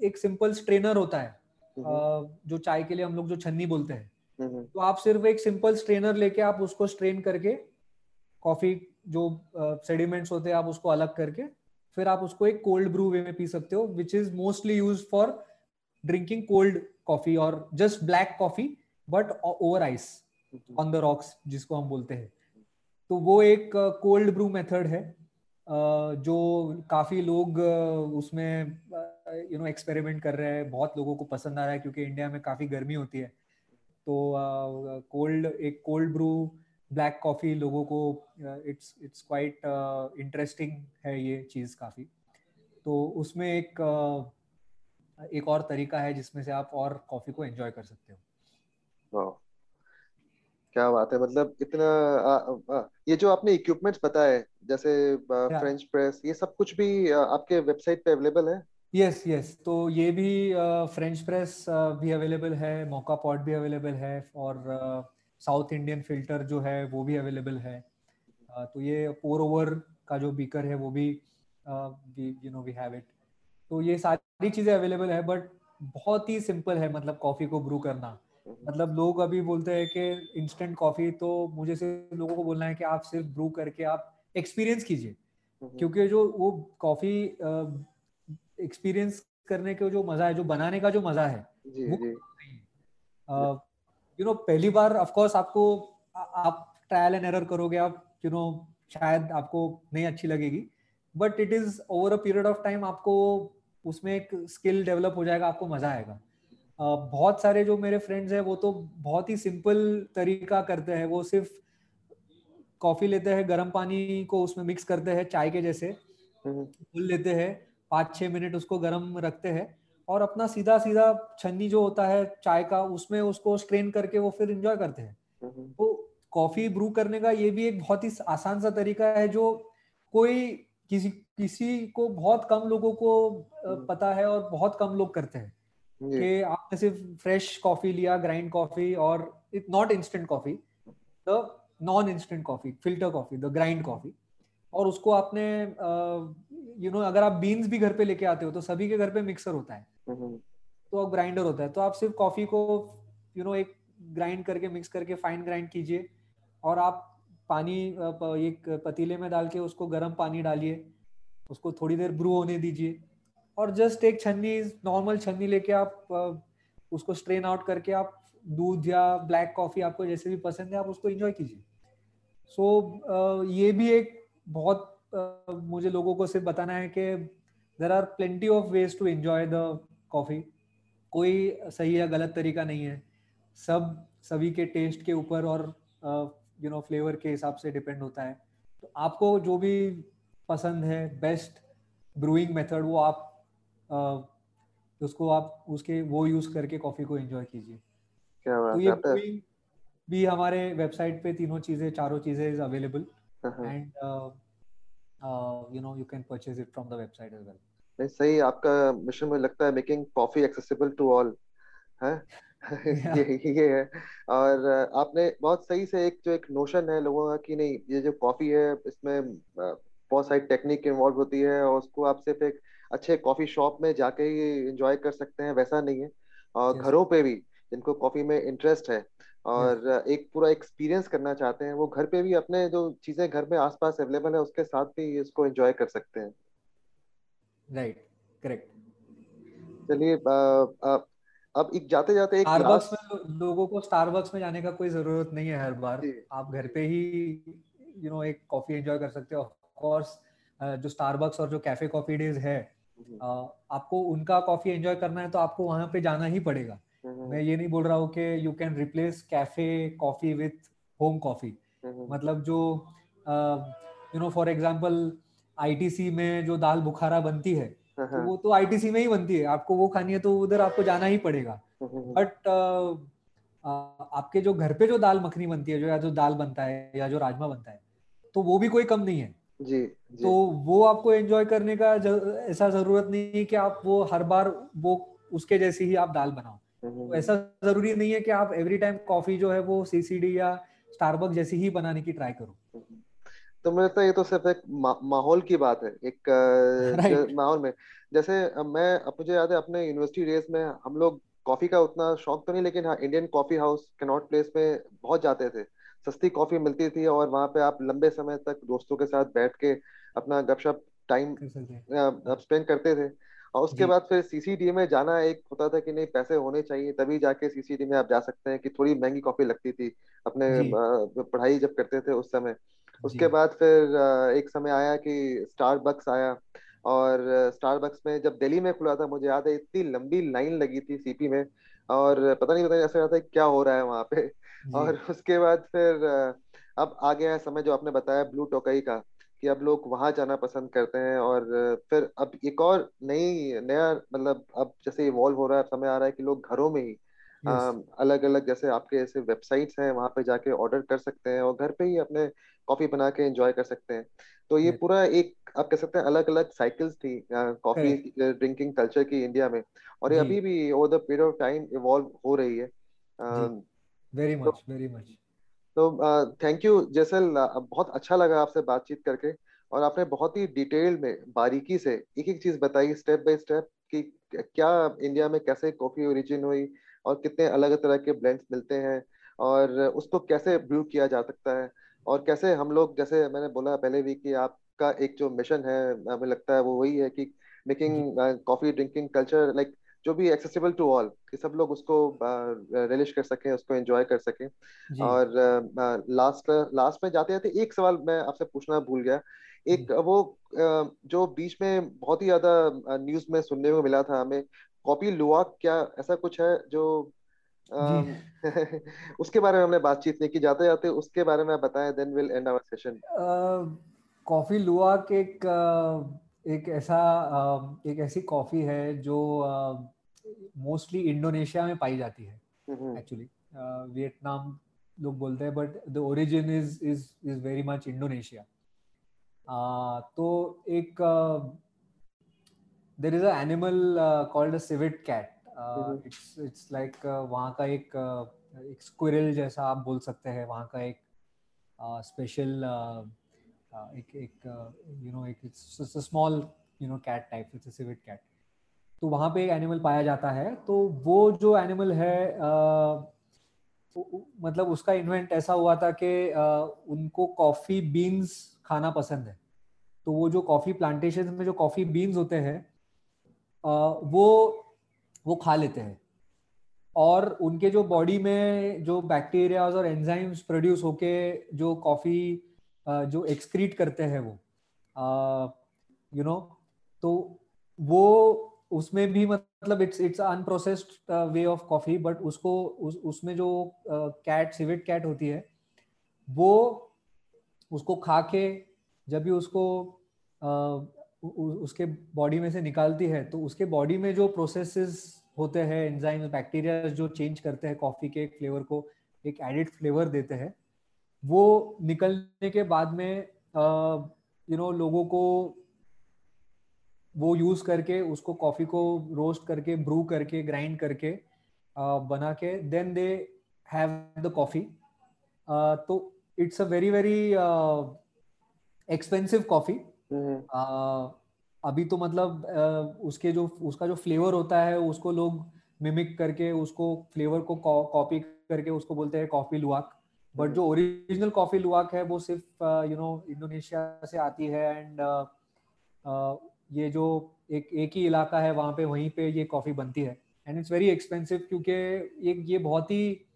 एक सिंपल स्ट्रेनर होता है हम्म। जो चाय के लिए हम लोग जो छन्नी बोलते हैं हम्म। तो आप सिर्फ़ एक सिंपल स्ट्रेनर लेके आप उसको स्ट्रेन करके कॉफ़ी जो सेडिमेंट्स होते हैं आप उसको अलग करके फिर आप उसको एक कोल्ड ब्रू वे में पी सकते हो which is mostly use for drinking cold coffee और just black coffee but over ice on the rocks जिसको हम बोलते हैं। तो वो एक कोल्ड ब्रू मेथड है। जो काफ़ी लोग उसमें यू नो एक्सपेरिमेंट कर रहे हैं। बहुत लोगों को पसंद आ रहा है क्योंकि इंडिया में काफ़ी गर्मी होती है। तो कोल्ड एक कोल्ड ब्रू ब्लैक कॉफ़ी लोगों को इट्स इट्स क्वाइट इंटरेस्टिंग है ये चीज़ काफ़ी। तो उसमें एक एक और तरीका है जिसमें से आप और कॉफ़ी को एंजॉय कर सकते हो। क्या बात है मतलब इतना आ, आ, ये जो आपने इक्विपमेंट्स बताए जैसे फ्रेंच प्रेस ये सब कुछ भी आपके वेबसाइट पे अवेलेबल है? यस यस तो ये भी फ्रेंच प्रेस भी अवेलेबल है मौका पॉट भी अवेलेबल है और साउथ इंडियन फ़िल्टर जो है वो भी अवेलेबल है। तो ये पोर ओवर का जो बीकर है वो भी you know we have it तो ये सारी चीज़ें अवेलेबल है बट बहुत ही सिंपल है मतलब कॉफ़ी को ब्रू करना हम्म। मतलब लोग अभी बोलते हैं कि इंस्टेंट कॉफ़ी तो मुझे सिर्फ़ लोगों को बोलना है कि आप सिर्फ़ ब्रू करके आप एक्सपीरियंस कीजिए हम्म। क्योंकि जो वो कॉफ़ी एक्सपीरियंस करने के जो मज़ा है जो बनाने का जो मज़ा है वो यू नो पहली बार ऑफ़ कोर्स आपको आप ट्रायल एंड एरर करोगे आप यू नो शायद आपको नहीं अच्छी लगेगी but it is over a period of time आपको उसमें एक स्किल डेवलप हो जाएगा आपको मज़ा आएगा बहुत सारे जो मेरे फ्रेंड्स हैं वो तो बहुत ही सिंपल तरीका करते हैं वो सिर्फ़ कॉफ़ी लेते हैं गर्म पानी को उसमें मिक्स करते हैं चाय के जैसे हम्म। घुल लेते हैं पाँच छह मिनट उसको गर्म रखते हैं और अपना सीधा सीधा छन्नी जो होता है चाय का उसमें उसको स्ट्रेन करके वो फिर इंजॉय करते हैं हम्म। तो कॉफ़ी ब्रू करने का ये भी एक बहुत ही आसान सा तरीका है जो कोई किसी किसी को बहुत कम लोगों को हम्म। पता है और बहुत कम लोग करते हैं कि आपने सिर्फ़ फ्रेश कॉफ़ी लिया ग्राइंड कॉफ़ी और it not instant coffee the non instant coffee filter coffee the grind coffee और उसको आपने यू नो अगर आप बीन्स भी घर पे लेके आते हो तो सभी के घर पे मिक्सर होता है हम्म। तो अब ग्राइंडर होता है तो आप सिर्फ़ कॉफ़ी को यू नो एक ग्राइंड करके मिक्स करके फाइन ग्राइंड कीजिए और आप पानी एक पतीले में डाल के उसको गर्म पानी डालिए उसको थोड़ी देर ब्रू होने दीजिए और जस्ट एक छन्नी नॉर्मल छन्नी लेके आप उसको स्ट्रेन आउट करके आप दूध या ब्लैक कॉफ़ी आपको जैसे भी पसंद है आप उसको एंजॉय कीजिए। सो so, ये भी एक बहुत मुझे लोगों को सिर्फ़ बताना है कि there are plenty of ways to enjoy the coffee कोई सही या गलत तरीका नहीं है। सब सभी के टेस्ट के ऊपर और यू नो फ्लेवर के हिसाब से डिपेंड होता है। तो आपको जो भी पसंद है बेस्ट ब्रूइंग मेथड वो आप uh, उसको आप उसके वो यूज़ करके कॉफ़ी को एंजॉय कीजिए। तो ये ब्रूइंग भी हमारे वेबसाइट पे तीनों चीज़ें चारों चीज़ें is available and you know you can purchase it from the website as well नहीं सही आपका मिशन मुझे लगता है making coffee accessible to all है? ये ये है। और आपने बहुत सही से एक जो एक नोशन है लोगों का कि नहीं ये जो कॉफ़ी है इसमें बहुत सारी टेक्निक इन्वॉल्व होती है और उसको आप सिर्फ़ एक अच्छे कॉफ़ी शॉप में जाके ही एंजॉय कर सकते हैं वैसा नहीं है। और yes. घरों पे भी जिनको कॉफ़ी में इंटरेस्ट है और एक पूरा एक्सपीरियंस करना चाहते हैं वो घर पे भी अपने जो चीज़ें घर में आसपास अवेलेबल है उसके साथ भी इसको एंजॉय कर सकते हैं। राइट करेक्ट चलिए अब एक जाते जाते एक स्टारबक्स में लोगों को स्टारबक्स में जाने का कोई ज़रूरत नहीं है हर बार। आप घर पे ही यू you नो know, एक कॉफ़ी एंजॉय कर सकते हो। कोर्स जो स्टारबक्स और जो कैफ़े कॉफ़ी डेज़ है हम्म। आपको उनका कॉफ़ी एंजॉय करना है तो आपको वहाँ पे जाना ही पड़ेगा। मैं ये नहीं बोल रहा हूँ कि you can replace cafe coffee with home coffee मतलब जो you know for example ITC में जो दाल बुखारा बनती हाँ, तो हाँ। वो तो आईटीसी में ही बनती है। आपको वो खानी है तो उधर आपको जाना ही पड़ेगा। बट आपके जो घर पे जो दाल मखनी बनती है जो या जो दाल बनता है या जो राजमा बनता है तो वो भी कोई कम नहीं है। जी, जी. तो वो आपको एंजॉय करने का ऐसा ज़रूरत नहीं है कि आप वो हर बार वो उसके जैसी ही आप दाल बनाओ। तो ऐसा ज़रूरी नहीं है कि आप एवरी टाइम कॉफ़ी जो है वो सीसीडी या स्टारबक जैसी ही बनाने की ट्राई करो। तो मुझे लगता है ये तो सिर्फ़ एक मा, माहौल की बात है एक right. माहौल में। जैसे मैं मुझे याद है अपने यूनिवर्सिटी डेज़ में हम लोग कॉफ़ी का उतना शौक तो नहीं लेकिन हाँ इंडियन कॉफ़ी हाउस कैनॉट प्लेस में बहुत जाते थे। सस्ती कॉफ़ी मिलती थी और वहाँ पे आप लंबे समय तक दोस्तों के साथ बैठ के अपना गपशप टाइम स्पेंड करते थे। और उसके बाद फिर सीसीडी में जाना एक होता था कि नहीं पैसे होने चाहिए तभी जाके सीसीडी में आप जा सकते हैं कि थोड़ी महँगी कॉफ़ी लगती थी। अपने पढ़ाई जब करते थे उस समय। उसके बाद फिर एक समय आया कि स्टारबक्स आया और स्टारबक्स में जब दिल्ली में खुला था मुझे याद है इतनी लंबी लाइन लगी थी सीपी में और पता नहीं पता नहीं ऐसा रहता है क्या हो रहा है वहाँ पे और उसके बाद फिर अब आ गया है समय जो आपने बताया ब्लू टोकई का कि अब लोग वहाँ जाना पसंद करते हैं और फिर अब एक और नई नया मतलब अब जैसे इवॉल्व हो रहा है समय आ रहा है कि लोग घरों में ही. अलग अलग जैसे आपके ऐसे वेबसाइट्स हैं वहाँ पे जाके ऑर्डर कर सकते हैं और घर पे ही अपने कॉफ़ी बना के एंजॉय कर सकते हैं। तो ये पूरा एक आप कह सकते हैं अलग अलग साइकिल्स थी कॉफ़ी ड्रिंकिंग कल्चर की इंडिया में और ये अभी भी over the period of time evolve हो रही है। वेरी मच वेरी मच तो थैंक यू जैसल बहुत अच्छा लगा आपसे बातचीत करके और आपने बहुत ही डिटेल में बारीकी से एक एक चीज़ बताई स्टेप बाय स्टेप कि क्या इंडिया में कैसे कॉफ़ी ओरिजिन हुई और कितने अलग तरह के ब्लेंड्स मिलते हैं और उसको कैसे ब्रू किया जा सकता है? और कैसे हम लोग जैसे मैंने बोला पहले भी कि आपका एक जो मिशन है हमें लगता है वो वही है कि making coffee drinking culture like जो भी एक्सेसिबल टू ऑल कि सब लोग उसको रिलिश कर सकें उसको एंजॉय कर सकें। और लास्ट लास्ट में जाते जाते एक सवाल मैं आपसे पूछना भूल गया। एक वो जो बीच में बहुत ही ज़्यादा न्यूज़ में सुनने को मिला था हमें कॉपी लुआक क्या ऐसा कुछ है जो उसके बारे में हमने बातचीत नहीं की। जाते जाते उसके बारे में बताएँ then will end our session coffee luwak एक एक ऐसा एक ऐसी कॉफ़ी है जो मोस्टली इंडोनेशिया में पाई जाती है एक्चुअली वियतनाम लोग बोलते हैं but the origin is is is very much Indonesia. तो एक there is animal called civet cat it's it's like वहाँ का एक uh, एक स्क्विरल जैसा आप बोल सकते हैं। वहाँ का एक स्पेशल uh, uh, एक एक यू नो एक small you know cat type it's a civet cat तो वहाँ पे एक एनिमल पाया जाता है। तो वो जो एनिमल है मतलब उसका इन्वेंट ऐसा हुआ था कि उनको कॉफ़ी बीन्स खाना पसंद है। तो वो जो कॉफ़ी प्लांटेशन में जो कॉफ़ी बीन्स होते हैं वो वो खा लेते हैं। और उनके जो बॉडी में जो बैक्टीरियाज और एंजाइम्स प्रोड्यूस होके जो कॉफ़ी जो एक्सक्रीट करते हैं वो यू नो तो वो उसमें भी मतलब it's it's unprocessed way of coffee but उसको उस, उसमें जो कैट सिविट कैट होती है, वो उसको खा के जब भी उसको उसके बॉडी में से निकालती है तो उसके बॉडी में जो प्रोसेसेस होते हैं एंजाइम्स बैक्टीरिया जो चेंज करते हैं कॉफ़ी के फ्लेवर को, एक एडिड फ्लेवर देते हैं, वो निकलने के बाद में यू नो लोगों को वो यूज़ करके, उसको कॉफ़ी को रोस्ट करके ब्रू करके ग्राइंड करके बना के then they have the coffee तो it's a very very expensive coffee अभी तो मतलब उसके जो उसका जो फ्लेवर होता है उसको लोग मिमिक करके उसको फ्लेवर को कॉपी करके उसको बोलते हैं कॉफ़ी लुआक बट जो ओरिजिनल कॉफ़ी लुआक है वो सिर्फ़ यू नो इंडोनेशिया से आती है एंड ये जो एक एक ही इलाका है वहाँ पे वहीं पे ये कॉफ़ी बनती है। एंड इट्स वेरी एक्सपेंसिव क्योंकि ये ये बहुत ही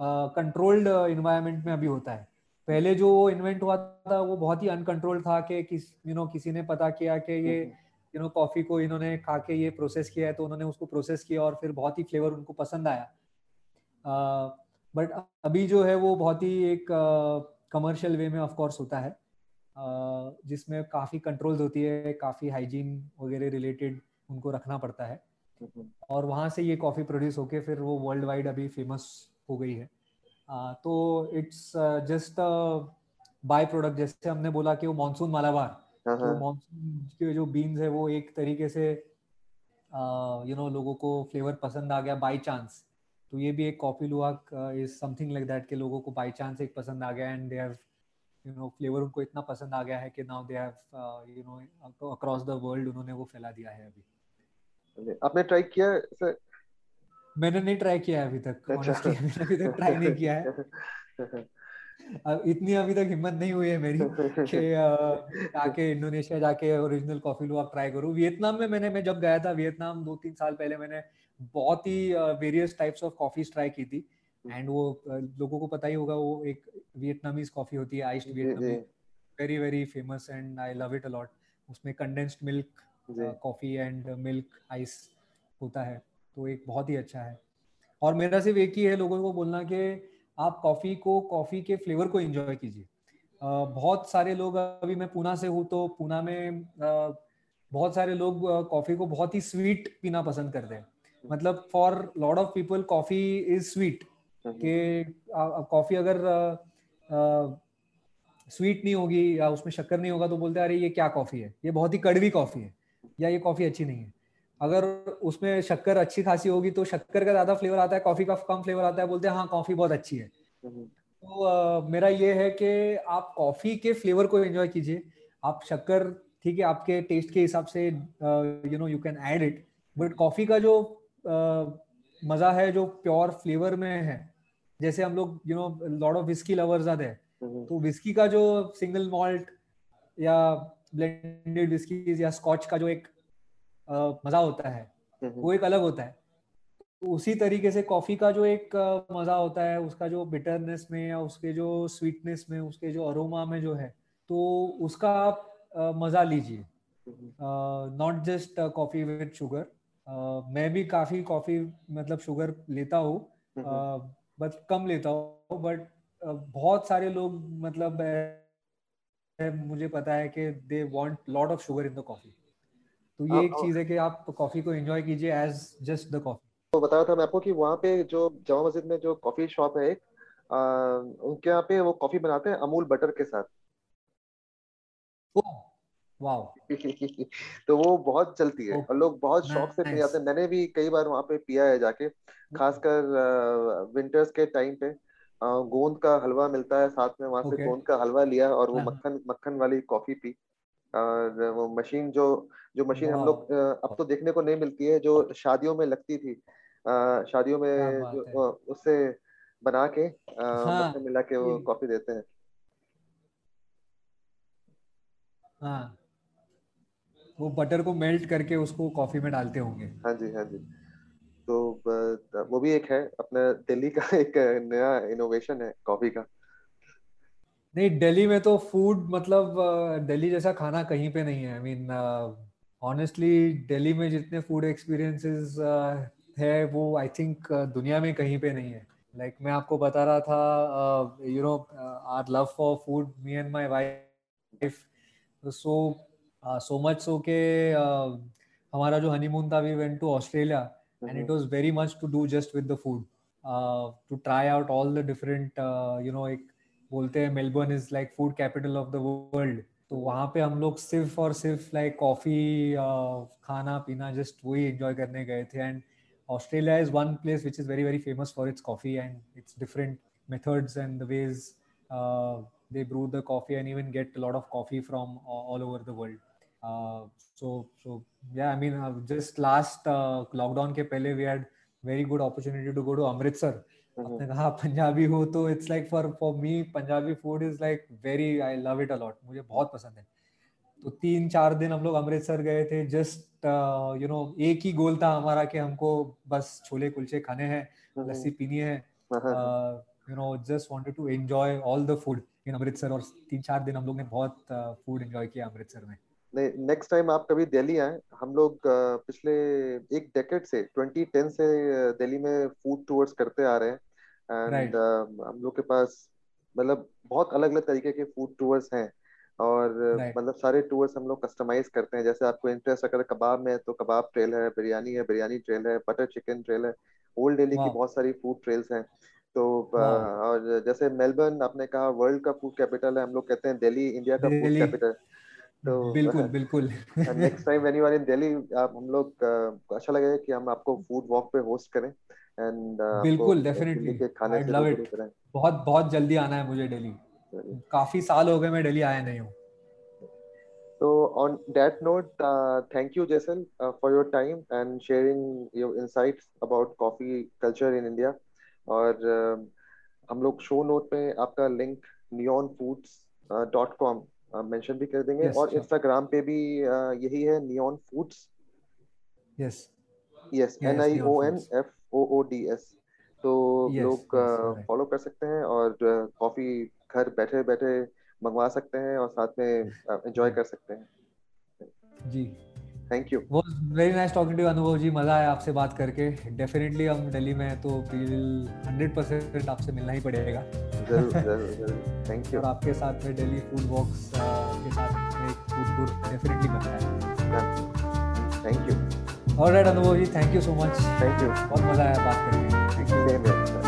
कंट्रोल्ड uh, इन्वायरमेंट में अभी होता है। पहले जो इन्वेंट हुआ था वो बहुत ही अनकंट्रोल्ड था कि किस यू नो किसी ने पता किया कि ये यू नो कॉफ़ी को इन्होंने खा के ये प्रोसेस किया है तो उन्होंने उसको प्रोसेस किया और फिर बहुत ही फ्लेवर उनको पसंद आया। बट uh, अभी जो है वो बहुत ही एक कमर्शियल uh, वे में ऑफ़ कोर्स होता है। uh, जिसमें काफ़ी कंट्रोल्स होती है काफ़ी हाइजीन वगैरह रिलेटेड उनको रखना पड़ता है। और वहाँ से ये कॉफ़ी प्रोड्यूस होके फिर वो वर्ल्ड वाइड अभी फ़ेमस हो गई है। तो इट्स जस्ट बाय प्रोडक्ट जैसे हमने बोला कि वो मानसून मालाबार हाँ, तो मानसून हाँ। के जो बीन्स है वो एक तरीके से यू नो लोगों को फ्लेवर पसंद आ गया बाय चांस तो ये भी एक coffee luwak is something like that कि लोगों को बाय चांस एक पसंद आ गया and they have you know flavour उनको इतना पसंद आ गया है कि now they have you know across the world उन्होंने वो फैला दिया है अभी। आपने ट्राई किया सर मैंने नहीं ट्राई किया है अभी तक ऑनेस्टली अच्छा। अभी तक ट्राई नहीं किया है। इतनी अभी तक हिम्मत नहीं हुई है मेरी कि जाके इंडोनेशिया जाके ओरिजिनल कॉफ़ी लो आप ट्राई करूँ। वियतनाम में मैंने मैं जब गया था वियतनाम दो तीन साल पहले मैंने बहुत ही various types of coffee try की थी। एंड वो लोगों को पता ही होगा वो एक वियतनामीज कॉफ़ी होती है iced Vietnamese very very famous and I love it a lot उसमें condensed milk coffee and milk ice होता है। तो एक बहुत ही अच्छा है। और मेरा सिर्फ़ एक ही है लोगों को बोलना कि आप कॉफ़ी को कॉफ़ी के फ्लेवर को एंजॉय कीजिए। बहुत सारे लोग अभी मैं पूना से हूँ तो पूना में बहुत सारे लोग कॉफ़ी को बहुत ही स्वीट पीना पसंद करते हैं। मतलब for lot of people coffee is sweet कि कॉफ़ी अगर स्वीट नहीं होगी या उसमें शक्कर नहीं होगा तो बोलते हैं अरे ये क्या कॉफ़ी है? ये बहुत ही कड़वी कॉफ़ी है या ये कॉफ़ी अच्छी नहीं है? अगर उसमें शक्कर अच्छी खासी होगी तो शक्कर का ज़्यादा फ्लेवर आता है कॉफ़ी का कम फ्लेवर आता है बोलते हैं हाँ कॉफ़ी बहुत अच्छी है। हम्म। तो uh, मेरा ये है कि आप कॉफ़ी के फ्लेवर को एंजॉय कीजिए। आप शक्कर ठीक है आपके टेस्ट के हिसाब से you know you can add it but coffee का जो uh, मज़ा है जो प्योर फ्लेवर में है जैसे हम लोग you know lord of whisky lovers आते हैं तो विस्की का जो सिंगल मॉल्ट या ब्लेंडेड विस्की या स्कॉच का जो एक मज़ा होता है। वो एक अलग होता है। तो उसी तरीके से कॉफ़ी का जो एक मज़ा होता है उसका जो बिटरनेस में या उसके जो स्वीटनेस में उसके जो अरोमा में जो है तो उसका आप मज़ा लीजिए। Not just coffee with sugar मैं भी काफ़ी कॉफ़ी मतलब शुगर लेता हूँ बट कम लेता हूँ बट बहुत सारे लोग मतलब मुझे पता है कि they want lot of sugar in the coffee तो ये एक चीज़ है कि आप कॉफ़ी को एंजॉय कीजिए एज जस्ट द कॉफ़ी तो बताया था मैं आपको कि वहाँ पे जो जमा मस्जिद में जो कॉफ़ी शॉप है एक उनके यहाँ पे वो कॉफ़ी बनाते हैं अमूल बटर के साथ। वाओ। तो वो बहुत चलती है और लोग बहुत शौक से पी जाते हैं। मैंने भी कई बार वहाँ पे पिया है जाके खासकर विंटर्स के टाइम पे गोंद का हलवा मिलता है साथ में वहाँ से गोंद का हलवा लिया और वो हाँ, हाँ। मक्खन मक्खन वाली कॉफ़ी पी। और वो मशीन जो जो मशीन हम लोग अब तो देखने को नहीं मिलती है जो शादियों में लगती थी शादियों में जो उससे बना के हाँ, मिला के वो कॉफ़ी देते हैं। हाँ। वो बटर को मेल्ट करके उसको कॉफ़ी में डालते होंगे। हाँ जी हाँ जी। तो वो भी एक है अपने दिल्ली का एक नया इनोवेशन है कॉफ़ी का। नहीं दिल्ली में तो फ़ूड मतलब दिल्ली जैसा खाना कहीं पे नहीं है। आई मीन ऑनेस्टली दिल्ली में जितने फ़ूड एक्सपीरियंसेस है वो आई थिंक दुनिया में कहीं पे नहीं है। लाइक like, मैं आपको बता रहा था you know our love for food me and my wife so so much so के हमारा जो हनीमून था we went to Australia and it was very much to do just with the food to try out all the different you know एक बोलते हैं Melbourne is like food capital of the world तो वहाँ पे हम लोग सिर्फ़ और सिर्फ़ लाइक कॉफ़ी खाना पीना जस्ट वही एंजॉय करने गए थे. And Australia is one place which is very very famous for its coffee and its different methods and the ways they brew the coffee and even get lot of coffee from all over the world so so yeah I mean just last lockdown के पहले we had very good opportunity to go to Amritsar आपने कहा पंजाबी हो तो it's like for for me Punjabi food is like very I love it a lot मुझे बहुत पसंद है। तो तीन चार दिन हम लोग अमृतसर गए थे जस्ट यू नो एक ही गोल था हमारा कि हमको बस छोले कुलचे खाने हैं लस्सी पीनी है। You know just wanted to enjoy all the food in Amritsar और तीन चार दिन हम लोग ने बहुत फ़ूड uh, एंजॉय किया अमृतसर में। नहीं नेक्स्ट टाइम आप कभी दिल्ली आए हम लोग uh, पिछले एक डेकेड से 2010 से दिल्ली में फ़ूड टूर्स करते आ रहे हैं। एंड uh, हम लोग के पास मतलब बहुत अलग अलग तरीके के फ़ूड टूर्स हैं। और. मतलब सारे टूर्स हम लोग कस्टमाइज करते हैं। जैसे आपको इंटरेस्ट अगर कबाब में है तो कबाब ट्रेल है बिरयानी है बिरयानी ट्रेल है बटर चिकन ट्रेल है ओल्ड दिल्ली की बहुत सारी फ़ूड ट्रेल्स हैं। तो वाह और जैसे मेलबर्न आपने कहा वर्ल्ड का फ़ूड कैपिटल है हम लोग कहते हैं दिल्ली इंडिया का फ़ूड कैपिटल तो बिल्कुल बिल्कुल। Next time when you are in Delhi आप हम लोग अच्छा लगेगा कि हम आपको फ़ूड वॉक पे होस्ट करें। एंड बिल्कुल डेफिनेटली आई लव इट बहुत बहुत जल्दी आना है मुझे दिल्ली। काफ़ी साल हो गए मैं दिल्ली आया नहीं हूँ। So on that note, uh, thank you, Jason, uh, for your time and sharing your insights about coffee culture in India. और uh, हम लोग शो नोट में आपका link neonfoods dot com mention भी कर देंगे। और इंस्टाग्राम पे भी uh, यही है neon foods yes yes N I O N F O O D S तो यस लोग फॉलो कर सकते हैं और कॉफ़ी घर बैठे बैठे मंगवा सकते हैं और साथ में एंजॉय कर सकते हैं। जी। थैंक यू वो very nice talking to Anubhav ji मज़ा आया आपसे बात करके। डेफिनेटली हम दिल्ली में हैं तो हंड्रेड परसेंट आपसे मिलना ही पड़ेगा। ज़रूर ज़रूर ज़रूर। थैंक यू और आपके साथ में दिल्ली फ़ूड वॉक्स के साथ में एक फ़ूड टूर डेफिनेटली बनना है। Thank you alright Anubhav ji thank you so much thank you बहुत मज़ा आया बात करके। Thank you